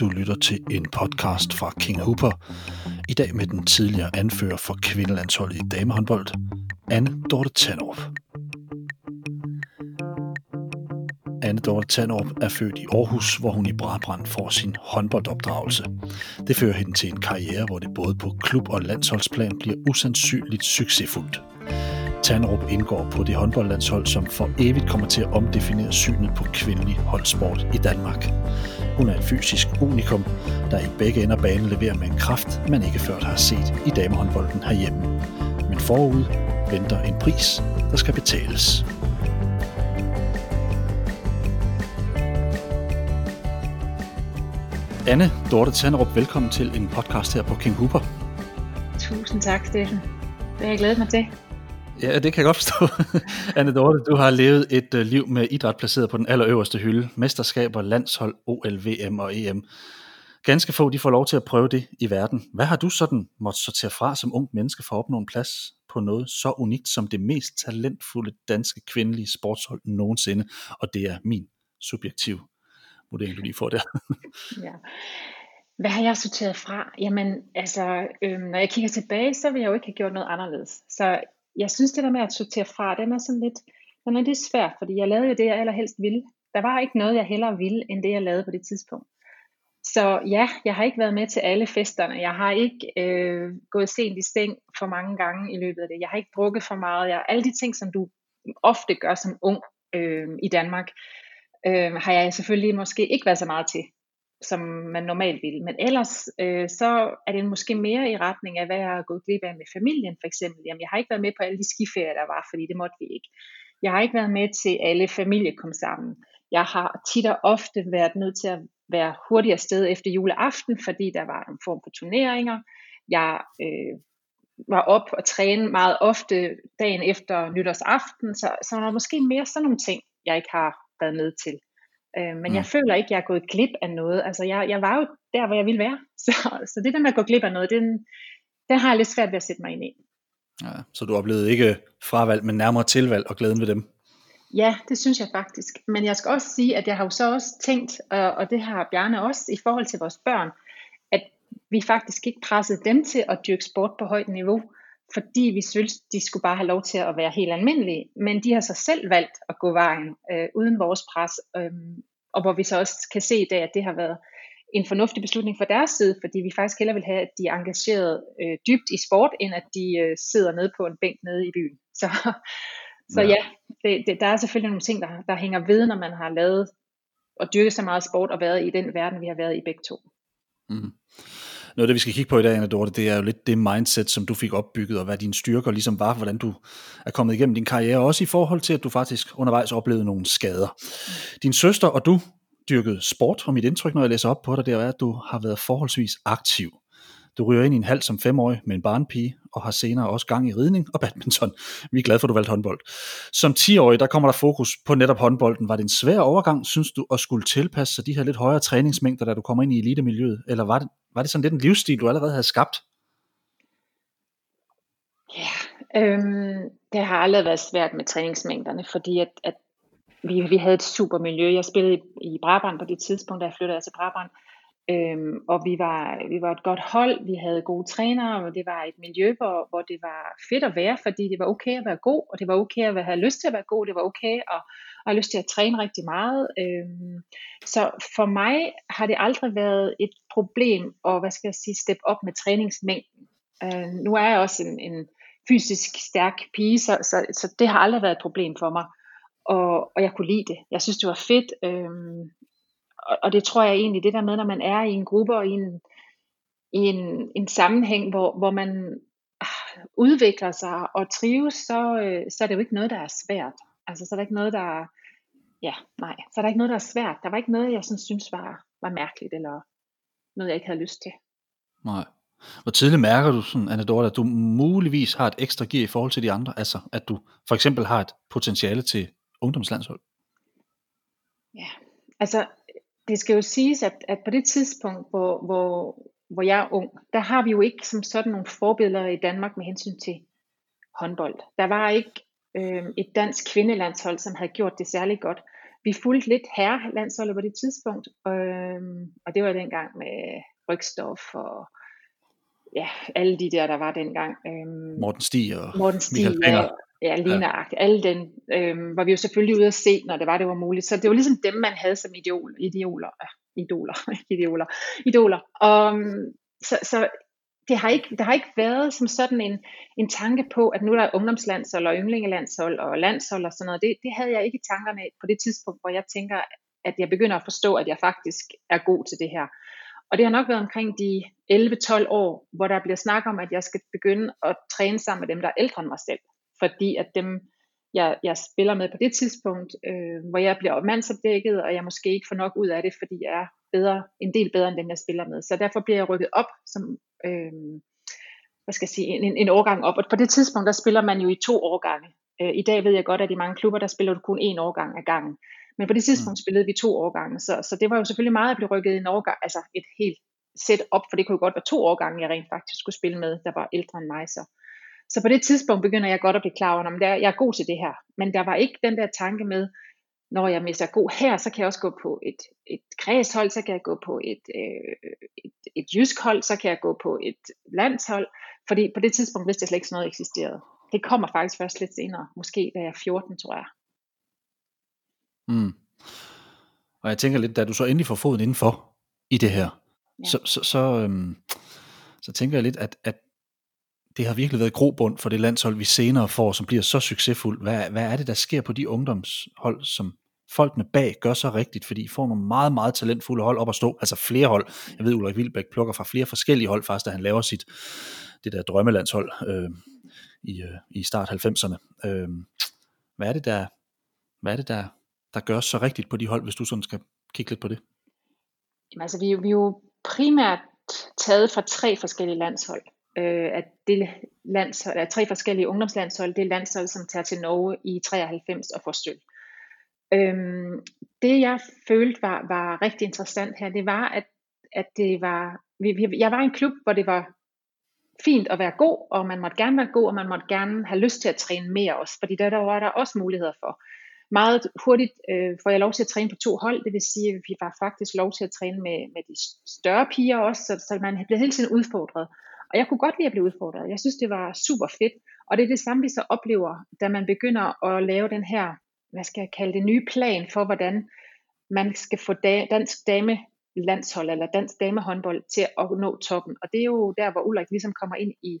Du lytter til en podcast fra King Hooper. I dag med den tidligere anfører for kvindelandsholdet i damehåndbold, Anne Dorte Tanderup. Anne Dorte Tanderup er født i Aarhus, hvor hun i Brabrand får sin håndboldopdragelse. Det fører hende til en karriere, hvor det både på klub- og landsholdsplan bliver usandsynligt succesfuldt. Tanrup indgår på det håndboldlandshold, som for evigt kommer til at omdefinere synet på kvindelig holdsport i Danmark. Hun er et fysisk unikum, der i begge ender banen leverer med en kraft, man ikke før har set i damehåndbolden herhjemme. Men forud venter en pris, der skal betales. Anne Dorte Tanderup, velkommen til en podcast her på King Hooper. Tusind tak, Steffen. Det har jeg glædet mig til. Ja, det kan jeg godt forstå. Anne Dorte, du har levet et øh, liv med idræt placeret på den allerøverste hylde. Mesterskaber, landshold, OL, VM og EM. Ganske få, de får lov til at prøve det i verden. Hvad har du sådan måttet sortere fra som ung menneske for at opnå en plads på noget så unikt som det mest talentfulde danske kvindelige sportshold nogensinde? Og det er min subjektiv vurdering, du lige får der. ja. Hvad har jeg sorteret fra? Jamen, altså, øhm, når jeg kigger tilbage, så vil jeg jo ikke have gjort noget anderledes. Så jeg synes, det der med at sortere fra, den er sådan lidt, den er lidt svært, fordi jeg lavede jo det, jeg allerhelst ville. Der var ikke noget, jeg hellere ville, end det, jeg lavede på det tidspunkt. Så ja, jeg har ikke været med til alle festerne. Jeg har ikke øh, gået sent i seng for mange gange i løbet af det. Jeg har ikke drukket for meget. Jeg, alle de ting, som du ofte gør som ung øh, i Danmark, øh, har jeg selvfølgelig måske ikke været så meget til som man normalt ville. Men ellers, øh, så er det måske mere i retning af, hvad jeg har gået glip af med familien for eksempel. Jamen, jeg har ikke været med på alle de skiferier, der var, fordi det måtte vi ikke. Jeg har ikke været med til alle familie kom sammen. Jeg har tit og ofte været nødt til at være hurtigere sted efter juleaften, fordi der var en form for turneringer. Jeg øh, var op og træne meget ofte dagen efter nytårsaften, så, så der er måske mere sådan nogle ting, jeg ikke har været med til. Øh, men mm. jeg føler ikke, at jeg er gået glip af noget. Altså, jeg, jeg var jo der, hvor jeg ville være. Så, så det der med at gå glip af noget, den, den har jeg lidt svært ved at sætte mig ind i. Ja, så du oplevede ikke fravalg, men nærmere tilvalg og glæden ved dem? Ja, det synes jeg faktisk. Men jeg skal også sige, at jeg har jo så også tænkt, og, og det har Bjarne også, i forhold til vores børn, at vi faktisk ikke pressede dem til at dyrke sport på højt niveau fordi vi synes, de skulle bare have lov til at være helt almindelige. Men de har så selv valgt at gå vejen øh, uden vores pres, øh, og hvor vi så også kan se i dag, at det har været en fornuftig beslutning fra deres side, fordi vi faktisk hellere vil have, at de er engageret øh, dybt i sport, end at de øh, sidder nede på en bænk nede i byen. Så, så ja, ja det, det, der er selvfølgelig nogle ting, der, der hænger ved, når man har lavet og dyrket så meget sport og været i den verden, vi har været i begge to. Mm. Noget af det, vi skal kigge på i dag, Anna Dorte, det er jo lidt det mindset, som du fik opbygget, og hvad dine styrker ligesom var, hvordan du er kommet igennem din karriere, også i forhold til, at du faktisk undervejs oplevede nogle skader. Din søster og du dyrkede sport, og mit indtryk, når jeg læser op på dig, det er, at du har været forholdsvis aktiv. Du ryger ind i en halv som femårig med en barnpige, og har senere også gang i ridning og badminton. Vi er glade for, at du valgte håndbold. Som 10-årig, der kommer der fokus på netop håndbolden. Var det en svær overgang, synes du, at skulle tilpasse sig de her lidt højere træningsmængder, da du kommer ind i elitemiljøet? Eller var det, var det sådan lidt en livsstil, du allerede havde skabt? Ja, øhm, det har aldrig været svært med træningsmængderne, fordi at, at vi, vi havde et super miljø. Jeg spillede i, i Brabrand på det tidspunkt, da jeg flyttede til Brabrand. Øhm, og vi var, vi var et godt hold, vi havde gode trænere, og det var et miljø, hvor, hvor det var fedt at være, fordi det var okay at være god, og det var okay at have lyst til at være god, det var okay at, at have lyst til at træne rigtig meget. Øhm, så for mig har det aldrig været et problem at, hvad skal jeg sige, steppe op med træningsmængden. Øh, nu er jeg også en, en fysisk stærk pige, så, så, så det har aldrig været et problem for mig. Og, og jeg kunne lide det. Jeg synes, det var fedt. Øhm, og, og det tror jeg egentlig, det der med, når man er i en gruppe og i en, i en, en sammenhæng, hvor, hvor man ah, udvikler sig og trives, så, øh, så er det jo ikke noget, der er svært. Altså, så er der ikke noget, der ja, nej, så er der ikke noget, der er svært. Der var ikke noget, jeg sådan, synes var, var mærkeligt, eller noget, jeg ikke havde lyst til. Nej. Hvor tidligt mærker du sådan, Anna Dorte, at du muligvis har et ekstra gear i forhold til de andre? Altså, at du for eksempel har et potentiale til ungdomslandshold? Ja, altså det skal jo siges, at, at på det tidspunkt, hvor, hvor, hvor jeg er ung, der har vi jo ikke som sådan nogle forbilleder i Danmark med hensyn til håndbold. Der var ikke øh, et dansk kvindelandshold, som havde gjort det særlig godt. vi fulgte lidt herrelandsholdet på det tidspunkt, øh, og det var dengang med Rygstof og ja, alle de der, der var dengang. Øh, Morten Stig og Morten Stig, Michael Fenger. Ja, lige ja. Alle den øh, var vi jo selvfølgelig ude at se, når det var, det var muligt. Så det var ligesom dem, man havde som idol, ideoler. Øh, idoler, idoler, idoler. Og, så, så det har, ikke, der har ikke været som sådan en, en tanke på, at nu er der ungdomslandshold og yndlingelandshold og landshold og sådan noget. Det, det havde jeg ikke i tankerne på det tidspunkt, hvor jeg tænker, at jeg begynder at forstå, at jeg faktisk er god til det her. Og det har nok været omkring de 11-12 år, hvor der bliver snak om, at jeg skal begynde at træne sammen med dem, der er ældre end mig selv. Fordi at dem, jeg, jeg spiller med på det tidspunkt, øh, hvor jeg bliver mandsopdækket, og jeg måske ikke får nok ud af det, fordi jeg er bedre, en del bedre end dem, jeg spiller med. Så derfor bliver jeg rykket op som, øh, hvad skal jeg sige, en, en årgang op. Og på det tidspunkt, der spiller man jo i to årgange. Øh, I dag ved jeg godt, at i mange klubber, der spiller du kun én årgang af gangen. Men på det tidspunkt mm. spillede vi to årgange, så, så det var jo selvfølgelig meget at blive rykket en årgang, altså et helt sæt op, for det kunne jo godt være to årgange, jeg rent faktisk skulle spille med, der var ældre end mig. Så, så på det tidspunkt begynder jeg godt at blive klar over, at jeg er god til det her. Men der var ikke den der tanke med, når jeg mister god her, så kan jeg også gå på et, et kredshold, så kan jeg gå på et, øh, et, et jysk hold, så kan jeg gå på et landshold, fordi på det tidspunkt vidste jeg slet ikke sådan noget eksisterede. Det kommer faktisk først lidt senere, måske da jeg er 14, tror jeg. Mm. Og jeg tænker lidt, da du så endelig får foden indenfor i det her, ja. så, så, så, øhm, så tænker jeg lidt, at, at det har virkelig været grobund for det landshold, vi senere får, som bliver så succesfuldt. Hvad, hvad er det, der sker på de ungdomshold, som folkene bag gør så rigtigt, fordi I får nogle meget, meget talentfulde hold op at stå, altså flere hold. Jeg ved, Ulrik Vilbæk plukker fra flere forskellige hold faktisk, da han laver sit, det der drømmelandshold øh, i, øh, i start 90'erne. Øh, hvad er det, der, hvad er det der, der gør så rigtigt på de hold, hvis du sådan skal kigge lidt på det? Jamen altså, vi, vi er jo primært taget fra tre forskellige landshold øh, at det landshold, er tre forskellige ungdomslandshold, det er landshold, som tager til Norge i 93 og får støt. Øhm, det jeg følte var, var rigtig interessant her, det var, at, at det var, vi, vi, jeg var i en klub, hvor det var fint at være god, og man måtte gerne være god, og man måtte gerne have lyst til at træne mere også, fordi der, der var der også muligheder for. Meget hurtigt øh, får jeg lov til at træne på to hold, det vil sige, at vi var faktisk lov til at træne med, med de større piger også, så, så man blev hele tiden udfordret. Og jeg kunne godt lide at blive udfordret. Jeg synes, det var super fedt. Og det er det samme, vi så oplever, da man begynder at lave den her, hvad skal jeg kalde det, nye plan for, hvordan man skal få dansk dame landshold eller dansk damehåndbold til at nå toppen. Og det er jo der, hvor Ulrik ligesom kommer ind i,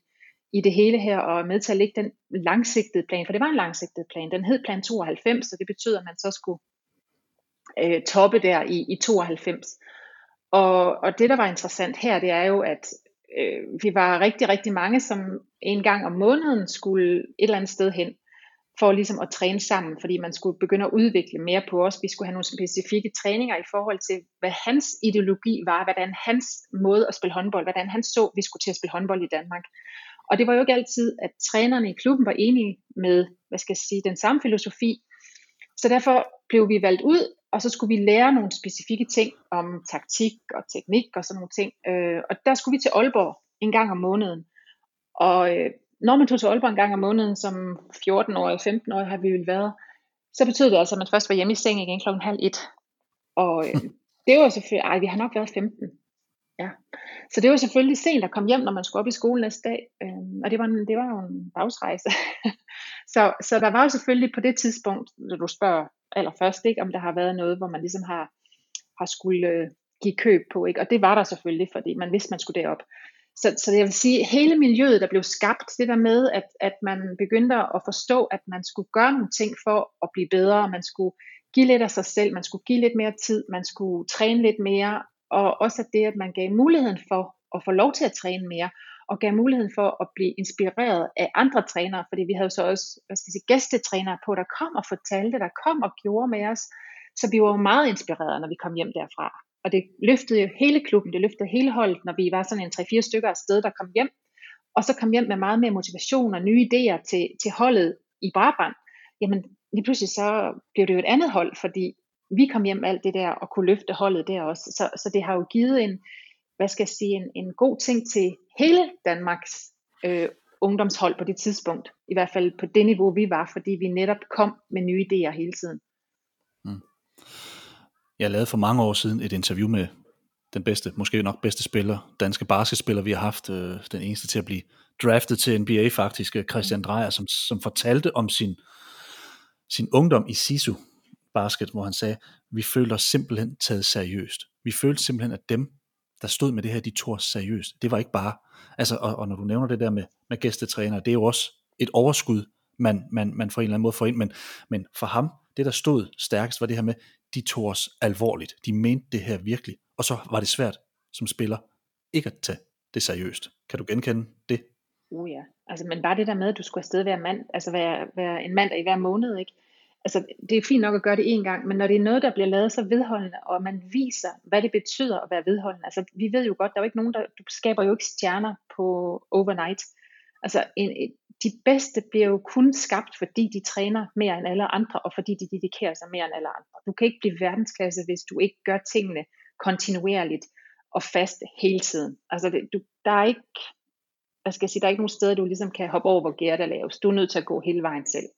i det hele her og er med til at lægge den langsigtede plan, for det var en langsigtet plan. Den hed plan 92, så det betyder, at man så skulle øh, toppe der i, i 92. Og, og det, der var interessant her, det er jo, at øh, vi var rigtig, rigtig mange, som en gang om måneden skulle et eller andet sted hen, for ligesom at træne sammen, fordi man skulle begynde at udvikle mere på os. Vi skulle have nogle specifikke træninger i forhold til, hvad hans ideologi var, hvordan hans måde at spille håndbold, hvordan han så, vi skulle til at spille håndbold i Danmark. Og det var jo ikke altid, at trænerne i klubben var enige med, hvad skal jeg sige, den samme filosofi. Så derfor blev vi valgt ud og så skulle vi lære nogle specifikke ting om taktik og teknik og sådan nogle ting. Øh, og der skulle vi til Aalborg en gang om måneden. Og øh, når man tog til Aalborg en gang om måneden, som 14 år 15 år har vi jo været, så betød det altså, at man først var hjemme i seng igen klokken halv et. Og øh, det var selvfølgelig, ej, vi har nok været 15. Ja. Så det var selvfølgelig sent at komme hjem, når man skulle op i skole næste dag. Øh, og det var, en, det var jo en dagsrejse. så, så der var jo selvfølgelig på det tidspunkt, når du spørger, allerførst, ikke? om der har været noget, hvor man ligesom har, har skulle øh, give køb på. Ikke? Og det var der selvfølgelig, fordi man vidste, man skulle derop. Så, så jeg vil sige, hele miljøet, der blev skabt, det der med, at, at man begyndte at forstå, at man skulle gøre nogle ting for at blive bedre, man skulle give lidt af sig selv, man skulle give lidt mere tid, man skulle træne lidt mere, og også at det, at man gav muligheden for at få lov til at træne mere, og gav muligheden for at blive inspireret af andre trænere, fordi vi havde så også hvad skal jeg sige, gæstetrænere på, der kom og fortalte, der kom og gjorde med os. Så vi var meget inspireret, når vi kom hjem derfra. Og det løftede jo hele klubben, det løftede hele holdet, når vi var sådan en 3-4 stykker af sted, der kom hjem. Og så kom hjem med meget mere motivation og nye idéer til, til holdet i Brabrand. Jamen lige pludselig så blev det jo et andet hold, fordi vi kom hjem med alt det der og kunne løfte holdet der også. Så, så det har jo givet en, hvad skal jeg sige, en, en god ting til hele Danmarks øh, ungdomshold på det tidspunkt. I hvert fald på det niveau, vi var, fordi vi netop kom med nye idéer hele tiden. Mm. Jeg lavede for mange år siden et interview med den bedste, måske nok bedste spiller, danske basketspiller, vi har haft, øh, den eneste til at blive draftet til NBA faktisk, øh, Christian Dreyer, som, som fortalte om sin, sin ungdom i SISU basket, hvor han sagde, vi følte os simpelthen taget seriøst. Vi følte simpelthen, at dem, der stod med det her, de tog seriøst. Det var ikke bare, altså, og, og når du nævner det der med, med gæstetræner, det er jo også et overskud, man, man, man for en eller anden måde får ind, men, men for ham, det der stod stærkest, var det her med, de tog os alvorligt. De mente det her virkelig. Og så var det svært som spiller ikke at tage det seriøst. Kan du genkende det? Uh ja, altså men bare det der med, at du skulle afsted være mand, altså være, være en mand i hver måned, ikke? Altså det er fint nok at gøre det en gang, men når det er noget, der bliver lavet så vedholdende, og man viser, hvad det betyder at være vedholdende, altså vi ved jo godt, der er jo ikke nogen, der, du skaber jo ikke stjerner på overnight. Altså en, de bedste bliver jo kun skabt, fordi de træner mere end alle andre, og fordi de dedikerer sig mere end alle andre. Du kan ikke blive verdensklasse, hvis du ikke gør tingene kontinuerligt og fast hele tiden. Altså det, du, der er ikke, hvad skal jeg sige, der er ikke nogen steder, du ligesom kan hoppe over, hvor gæret er lavest. Du er nødt til at gå hele vejen selv.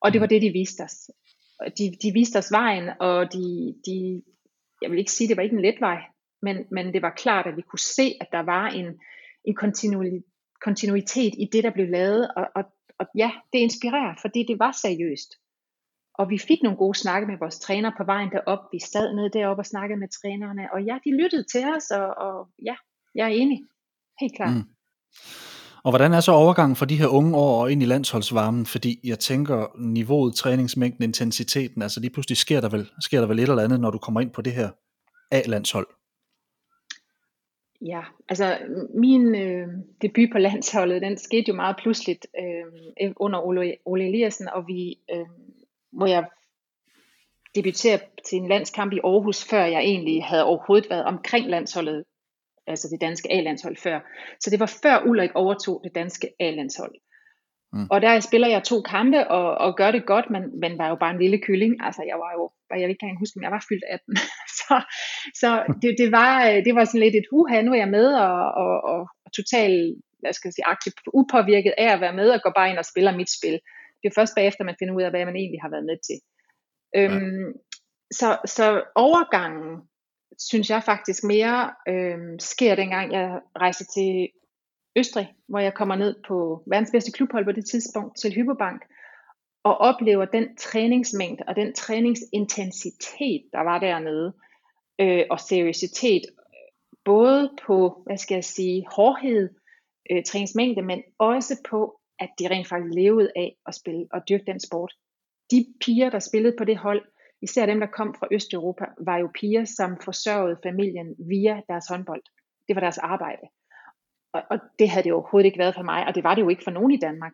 Og det var det, de viste os. De, de viste os vejen, og de, de, jeg vil ikke sige, det var ikke en let vej, men, men det var klart, at vi kunne se, at der var en, en kontinuitet kontinuitet i det, der blev lavet, og, og, og ja, det inspirerer, fordi det var seriøst. Og vi fik nogle gode snakke med vores træner på vejen derop. Vi sad nede deroppe og snakkede med trænerne, og ja, de lyttede til os, og, og ja, jeg er enig. Helt klart. Mm. Og hvordan er så overgangen for de her unge år ind i landsholdsvarmen? Fordi jeg tænker, niveauet, træningsmængden, intensiteten, altså lige pludselig sker der vel, sker der vel et eller andet, når du kommer ind på det her A-landshold? Ja, altså min øh, debut på landsholdet, den skete jo meget pludseligt øh, under Ole, Ole Eliassen, og vi, øh, hvor jeg debuterede til en landskamp i Aarhus, før jeg egentlig havde overhovedet været omkring landsholdet, altså det danske A-landshold før. Så det var før Ulrik overtog det danske A-landshold. Mm. Og der spiller jeg to kampe og, og gør det godt, men, men var jo bare en lille kylling. Altså jeg var jo, jeg vil ikke engang huske, men jeg var fyldt 18. så så det, det, var, det var sådan lidt et uha, nu er jeg med og, og, og, og totalt hvad skal jeg sige, aktivt upåvirket af at være med og gå bare ind og spiller mit spil. Det er først bagefter, man finder ud af, hvad man egentlig har været med til. Ja. Øhm, så, så overgangen, synes jeg faktisk mere øh, sker dengang, jeg rejser til Østrig, hvor jeg kommer ned på verdens bedste klubhold på det tidspunkt til Hypobank, og oplever den træningsmængde og den træningsintensitet, der var dernede, øh, og seriøsitet, både på, hvad skal jeg sige, hårdhed, øh, træningsmængde, men også på, at de rent faktisk levede af at spille og dyrke den sport. De piger, der spillede på det hold, især dem, der kom fra Østeuropa, var jo piger, som forsørgede familien via deres håndbold. Det var deres arbejde. Og, og det havde det overhovedet ikke været for mig, og det var det jo ikke for nogen i Danmark.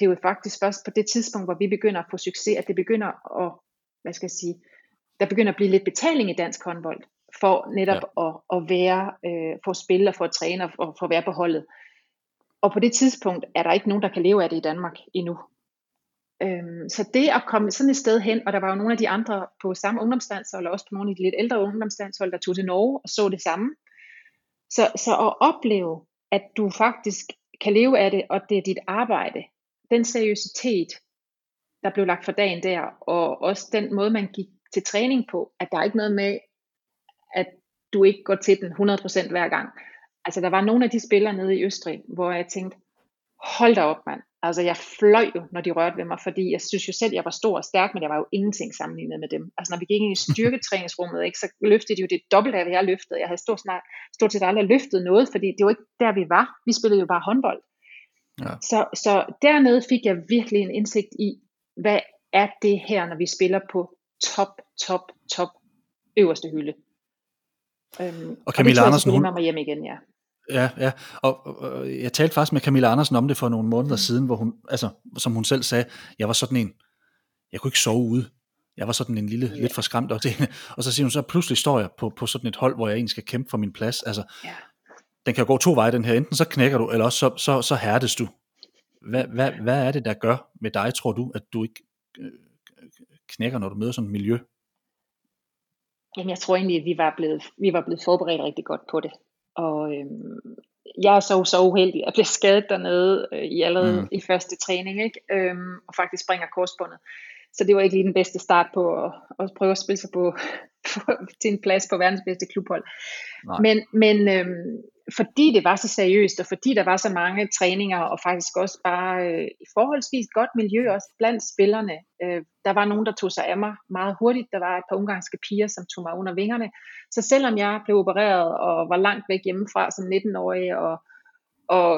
Det er jo faktisk først på det tidspunkt, hvor vi begynder at få succes, at det begynder at, hvad skal jeg sige, der begynder at blive lidt betaling i dansk håndbold, for netop ja. at, at være, øh, for at spille og for at træne og for at være på holdet. Og på det tidspunkt er der ikke nogen, der kan leve af det i Danmark endnu. Øhm, så det at komme sådan et sted hen, og der var jo nogle af de andre på samme ungdomslandshold, og også på nogle af de lidt ældre ungdomslandshold, der tog til Norge og så det samme. Så, så at opleve, at du faktisk kan leve af det, og det er dit arbejde. Den seriøsitet, der blev lagt for dagen der, og også den måde, man gik til træning på, at der er ikke noget med, at du ikke går til den 100% hver gang. Altså der var nogle af de spillere nede i Østrig, hvor jeg tænkte, hold da op mand, Altså jeg fløj jo, når de rørte ved mig, fordi jeg synes jo selv, jeg var stor og stærk, men jeg var jo ingenting sammenlignet med dem. Altså når vi gik ind i styrketræningsrummet, ikke, så løftede de jo det dobbelt af, hvad jeg løftede. Jeg havde stort, snart, stort set aldrig løftet noget, fordi det var ikke der, vi var. Vi spillede jo bare håndbold. Ja. Så, så dernede fik jeg virkelig en indsigt i, hvad er det her, når vi spiller på top, top, top øverste hylde. Øhm, og Camilla og det Andersen, hun... mig hjem igen, ja. Ja, ja. Og, og, og jeg talte faktisk med Camilla Andersen om det for nogle måneder mm. siden, hvor hun, altså, som hun selv sagde, jeg var sådan en, jeg kunne ikke sove ude. Jeg var sådan en lille, yeah. lidt for skræmt. Og, det, og så siger hun, så pludselig står jeg på, på sådan et hold, hvor jeg egentlig skal kæmpe for min plads. Altså, yeah. den kan gå to veje, den her. Enten så knækker du, eller også så, så, så hærdes du. Hvad, hvad, hvad er det, der gør med dig, tror du, at du ikke øh, knækker, når du møder sådan et miljø? Jamen, jeg tror egentlig, at vi var blevet, vi var blevet forberedt rigtig godt på det. Og øhm, jeg er så, så uheldig at blive skadet dernede øh, i allerede mm. i første træning, ikke? Øhm, og faktisk springer korsbåndet. så det var ikke lige den bedste start på at, at prøve at spille sig på, til en plads på verdens bedste klubhold. Nej. Men, men øhm, fordi det var så seriøst, og fordi der var så mange træninger, og faktisk også bare øh, forholdsvis godt miljø også blandt spillerne. Øh, der var nogen, der tog sig af mig meget hurtigt. Der var et par ungarske piger, som tog mig under vingerne. Så selvom jeg blev opereret og var langt væk hjemmefra som 19-årig, og, og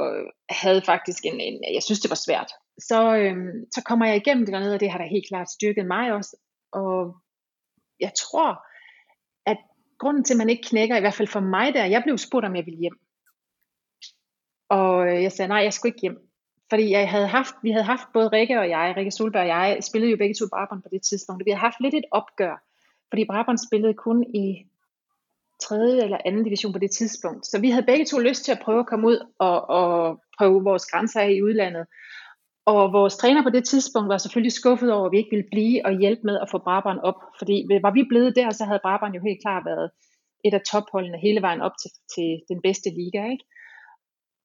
havde faktisk en, en, jeg synes det var svært, så, øh, så kommer jeg igennem det dernede, og det har da helt klart styrket mig også. Og jeg tror, grunden til, at man ikke knækker, i hvert fald for mig der, jeg blev spurgt, om jeg ville hjem. Og øh, jeg sagde, nej, jeg skulle ikke hjem. Fordi jeg havde haft, vi havde haft både Rikke og jeg, Rikke Solberg og jeg, spillede jo begge to Brabant på det tidspunkt. Vi havde haft lidt et opgør, fordi Brabant spillede kun i tredje eller anden division på det tidspunkt. Så vi havde begge to lyst til at prøve at komme ud og, og prøve vores grænser af i udlandet. Og vores træner på det tidspunkt var selvfølgelig skuffet over, at vi ikke ville blive og hjælpe med at få Brabant op. Fordi var vi blevet der, så havde Brabant jo helt klart været et af topholdene hele vejen op til, til den bedste liga. Ikke?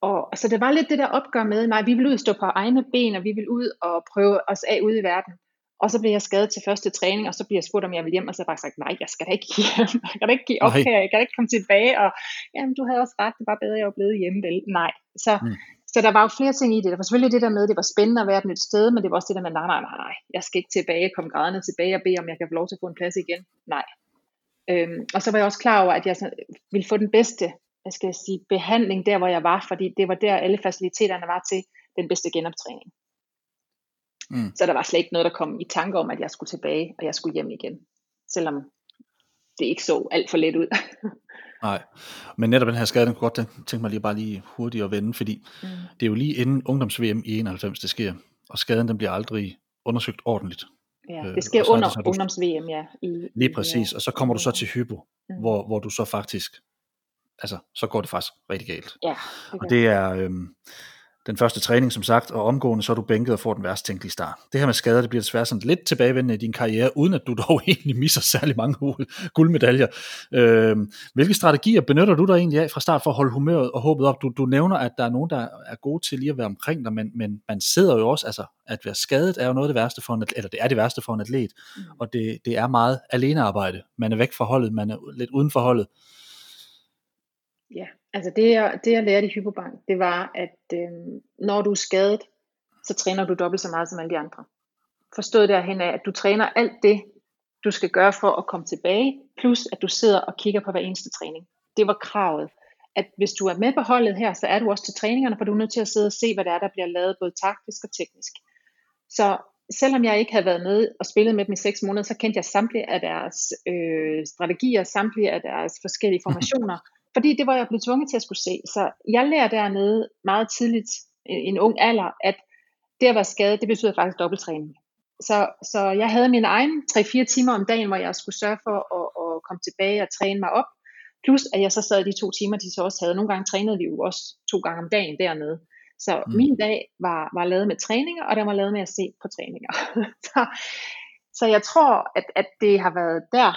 Og så det var lidt det der opgør med, nej, vi vil ud og stå på egne ben, og vi vil ud og prøve os af ude i verden. Og så blev jeg skadet til første træning, og så bliver jeg spurgt, om jeg vil hjem, og så har jeg bare sagt, nej, jeg skal da ikke hjem. Jeg kan da ikke give op her, jeg kan da ikke komme tilbage. Og jamen, du havde også ret, det var bedre, at jeg var blevet hjemme, vel? Nej. Så, mm. Så der var jo flere ting i det. Der var selvfølgelig det der med, at det var spændende at være et nyt sted, men det var også det der med, nej, nej, nej, nej, jeg skal ikke tilbage, komme grædende tilbage og bede, om jeg kan få lov til at få en plads igen. Nej. Øhm, og så var jeg også klar over, at jeg ville få den bedste hvad skal jeg sige, behandling der, hvor jeg var, fordi det var der, alle faciliteterne var til den bedste genoptræning. Mm. Så der var slet ikke noget, der kom i tanke om, at jeg skulle tilbage, og jeg skulle hjem igen. Selvom det ikke så alt for let ud. Nej, men netop den her skade, den kunne godt tænke mig lige bare lige hurtigt at vende, fordi mm. det er jo lige inden ungdoms-VM i 91, det sker, og skaden den bliver aldrig undersøgt ordentligt. Ja, øh, det sker øh, under det, ungdoms-VM, ja. I, lige præcis, og så kommer du så til hypo, mm. hvor, hvor du så faktisk altså, så går det faktisk rigtig galt. Ja, det og det er øhm, den første træning, som sagt, og omgående så er du bænket og får den værste tænkelige start. Det her med skader, det bliver desværre sådan lidt tilbagevendende i din karriere, uden at du dog egentlig misser særlig mange guldmedaljer. Øhm, hvilke strategier benytter du dig egentlig af fra start for at holde humøret og håbet op? Du, du nævner, at der er nogen, der er gode til lige at være omkring dig, men, men man sidder jo også, altså at være skadet er jo noget af det værste for en atlet, eller det er det værste for en atlet, mm. og det, det er meget alenearbejde. Man er væk fra holdet, man er lidt uden for holdet. Ja, altså det jeg, det jeg lærte i Hypobank, det var, at øh, når du er skadet, så træner du dobbelt så meget som alle de andre. Forstået derhen af, at du træner alt det, du skal gøre for at komme tilbage, plus at du sidder og kigger på hver eneste træning. Det var kravet. At hvis du er med på holdet her, så er du også til træningerne, for du er nødt til at sidde og se, hvad det er, der bliver lavet, både taktisk og teknisk. Så selvom jeg ikke havde været med og spillet med dem i seks måneder, så kendte jeg samtlige af deres øh, strategier, samtlige af deres forskellige formationer, fordi det var jeg blevet tvunget til at skulle se. Så jeg lærer dernede meget tidligt, i en ung alder, at det at være skadet, det betyder faktisk dobbelttræning. Så, så jeg havde min egen 3-4 timer om dagen, hvor jeg skulle sørge for at, at komme tilbage og træne mig op. Plus at jeg så sad de to timer, de så også havde. Nogle gange trænede vi jo også to gange om dagen dernede. Så mm. min dag var, var lavet med træninger, og den var lavet med at se på træninger. så, så jeg tror, at, at det har været der,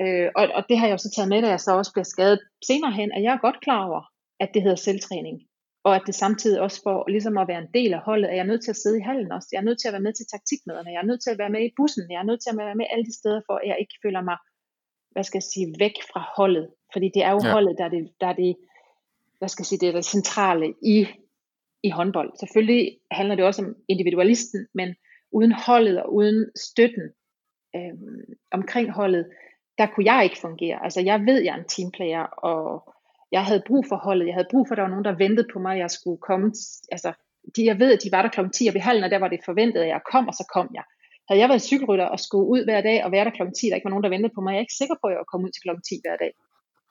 Øh, og, og det har jeg jo så taget med, da jeg så også bliver skadet senere hen, at jeg er godt klar over, at det hedder selvtræning. Og at det samtidig også for ligesom at være en del af holdet, at jeg er nødt til at sidde i hallen også. Jeg er nødt til at være med til taktikmøderne. Jeg er nødt til at være med i bussen. Jeg er nødt til at være med alle de steder, for at jeg ikke føler mig, hvad skal jeg sige, væk fra holdet. Fordi det er jo ja. holdet, der er det, der er det, hvad skal jeg sige, det er det centrale i, i håndbold. Selvfølgelig handler det også om individualisten, men uden holdet og uden støtten øhm, omkring holdet, der kunne jeg ikke fungere. Altså jeg ved, jeg er en teamplayer, og jeg havde brug for holdet. Jeg havde brug for, at der var nogen, der ventede på mig, jeg skulle komme. Altså, de, jeg ved, at de var der kl. 10 og ved hallen, og der var det forventet, at jeg kom, og så kom jeg. Havde jeg været cykelrytter og skulle ud hver dag og være der kl. 10, der ikke var nogen, der ventede på mig, jeg er ikke sikker på, at jeg kom ud til kl. 10 hver dag.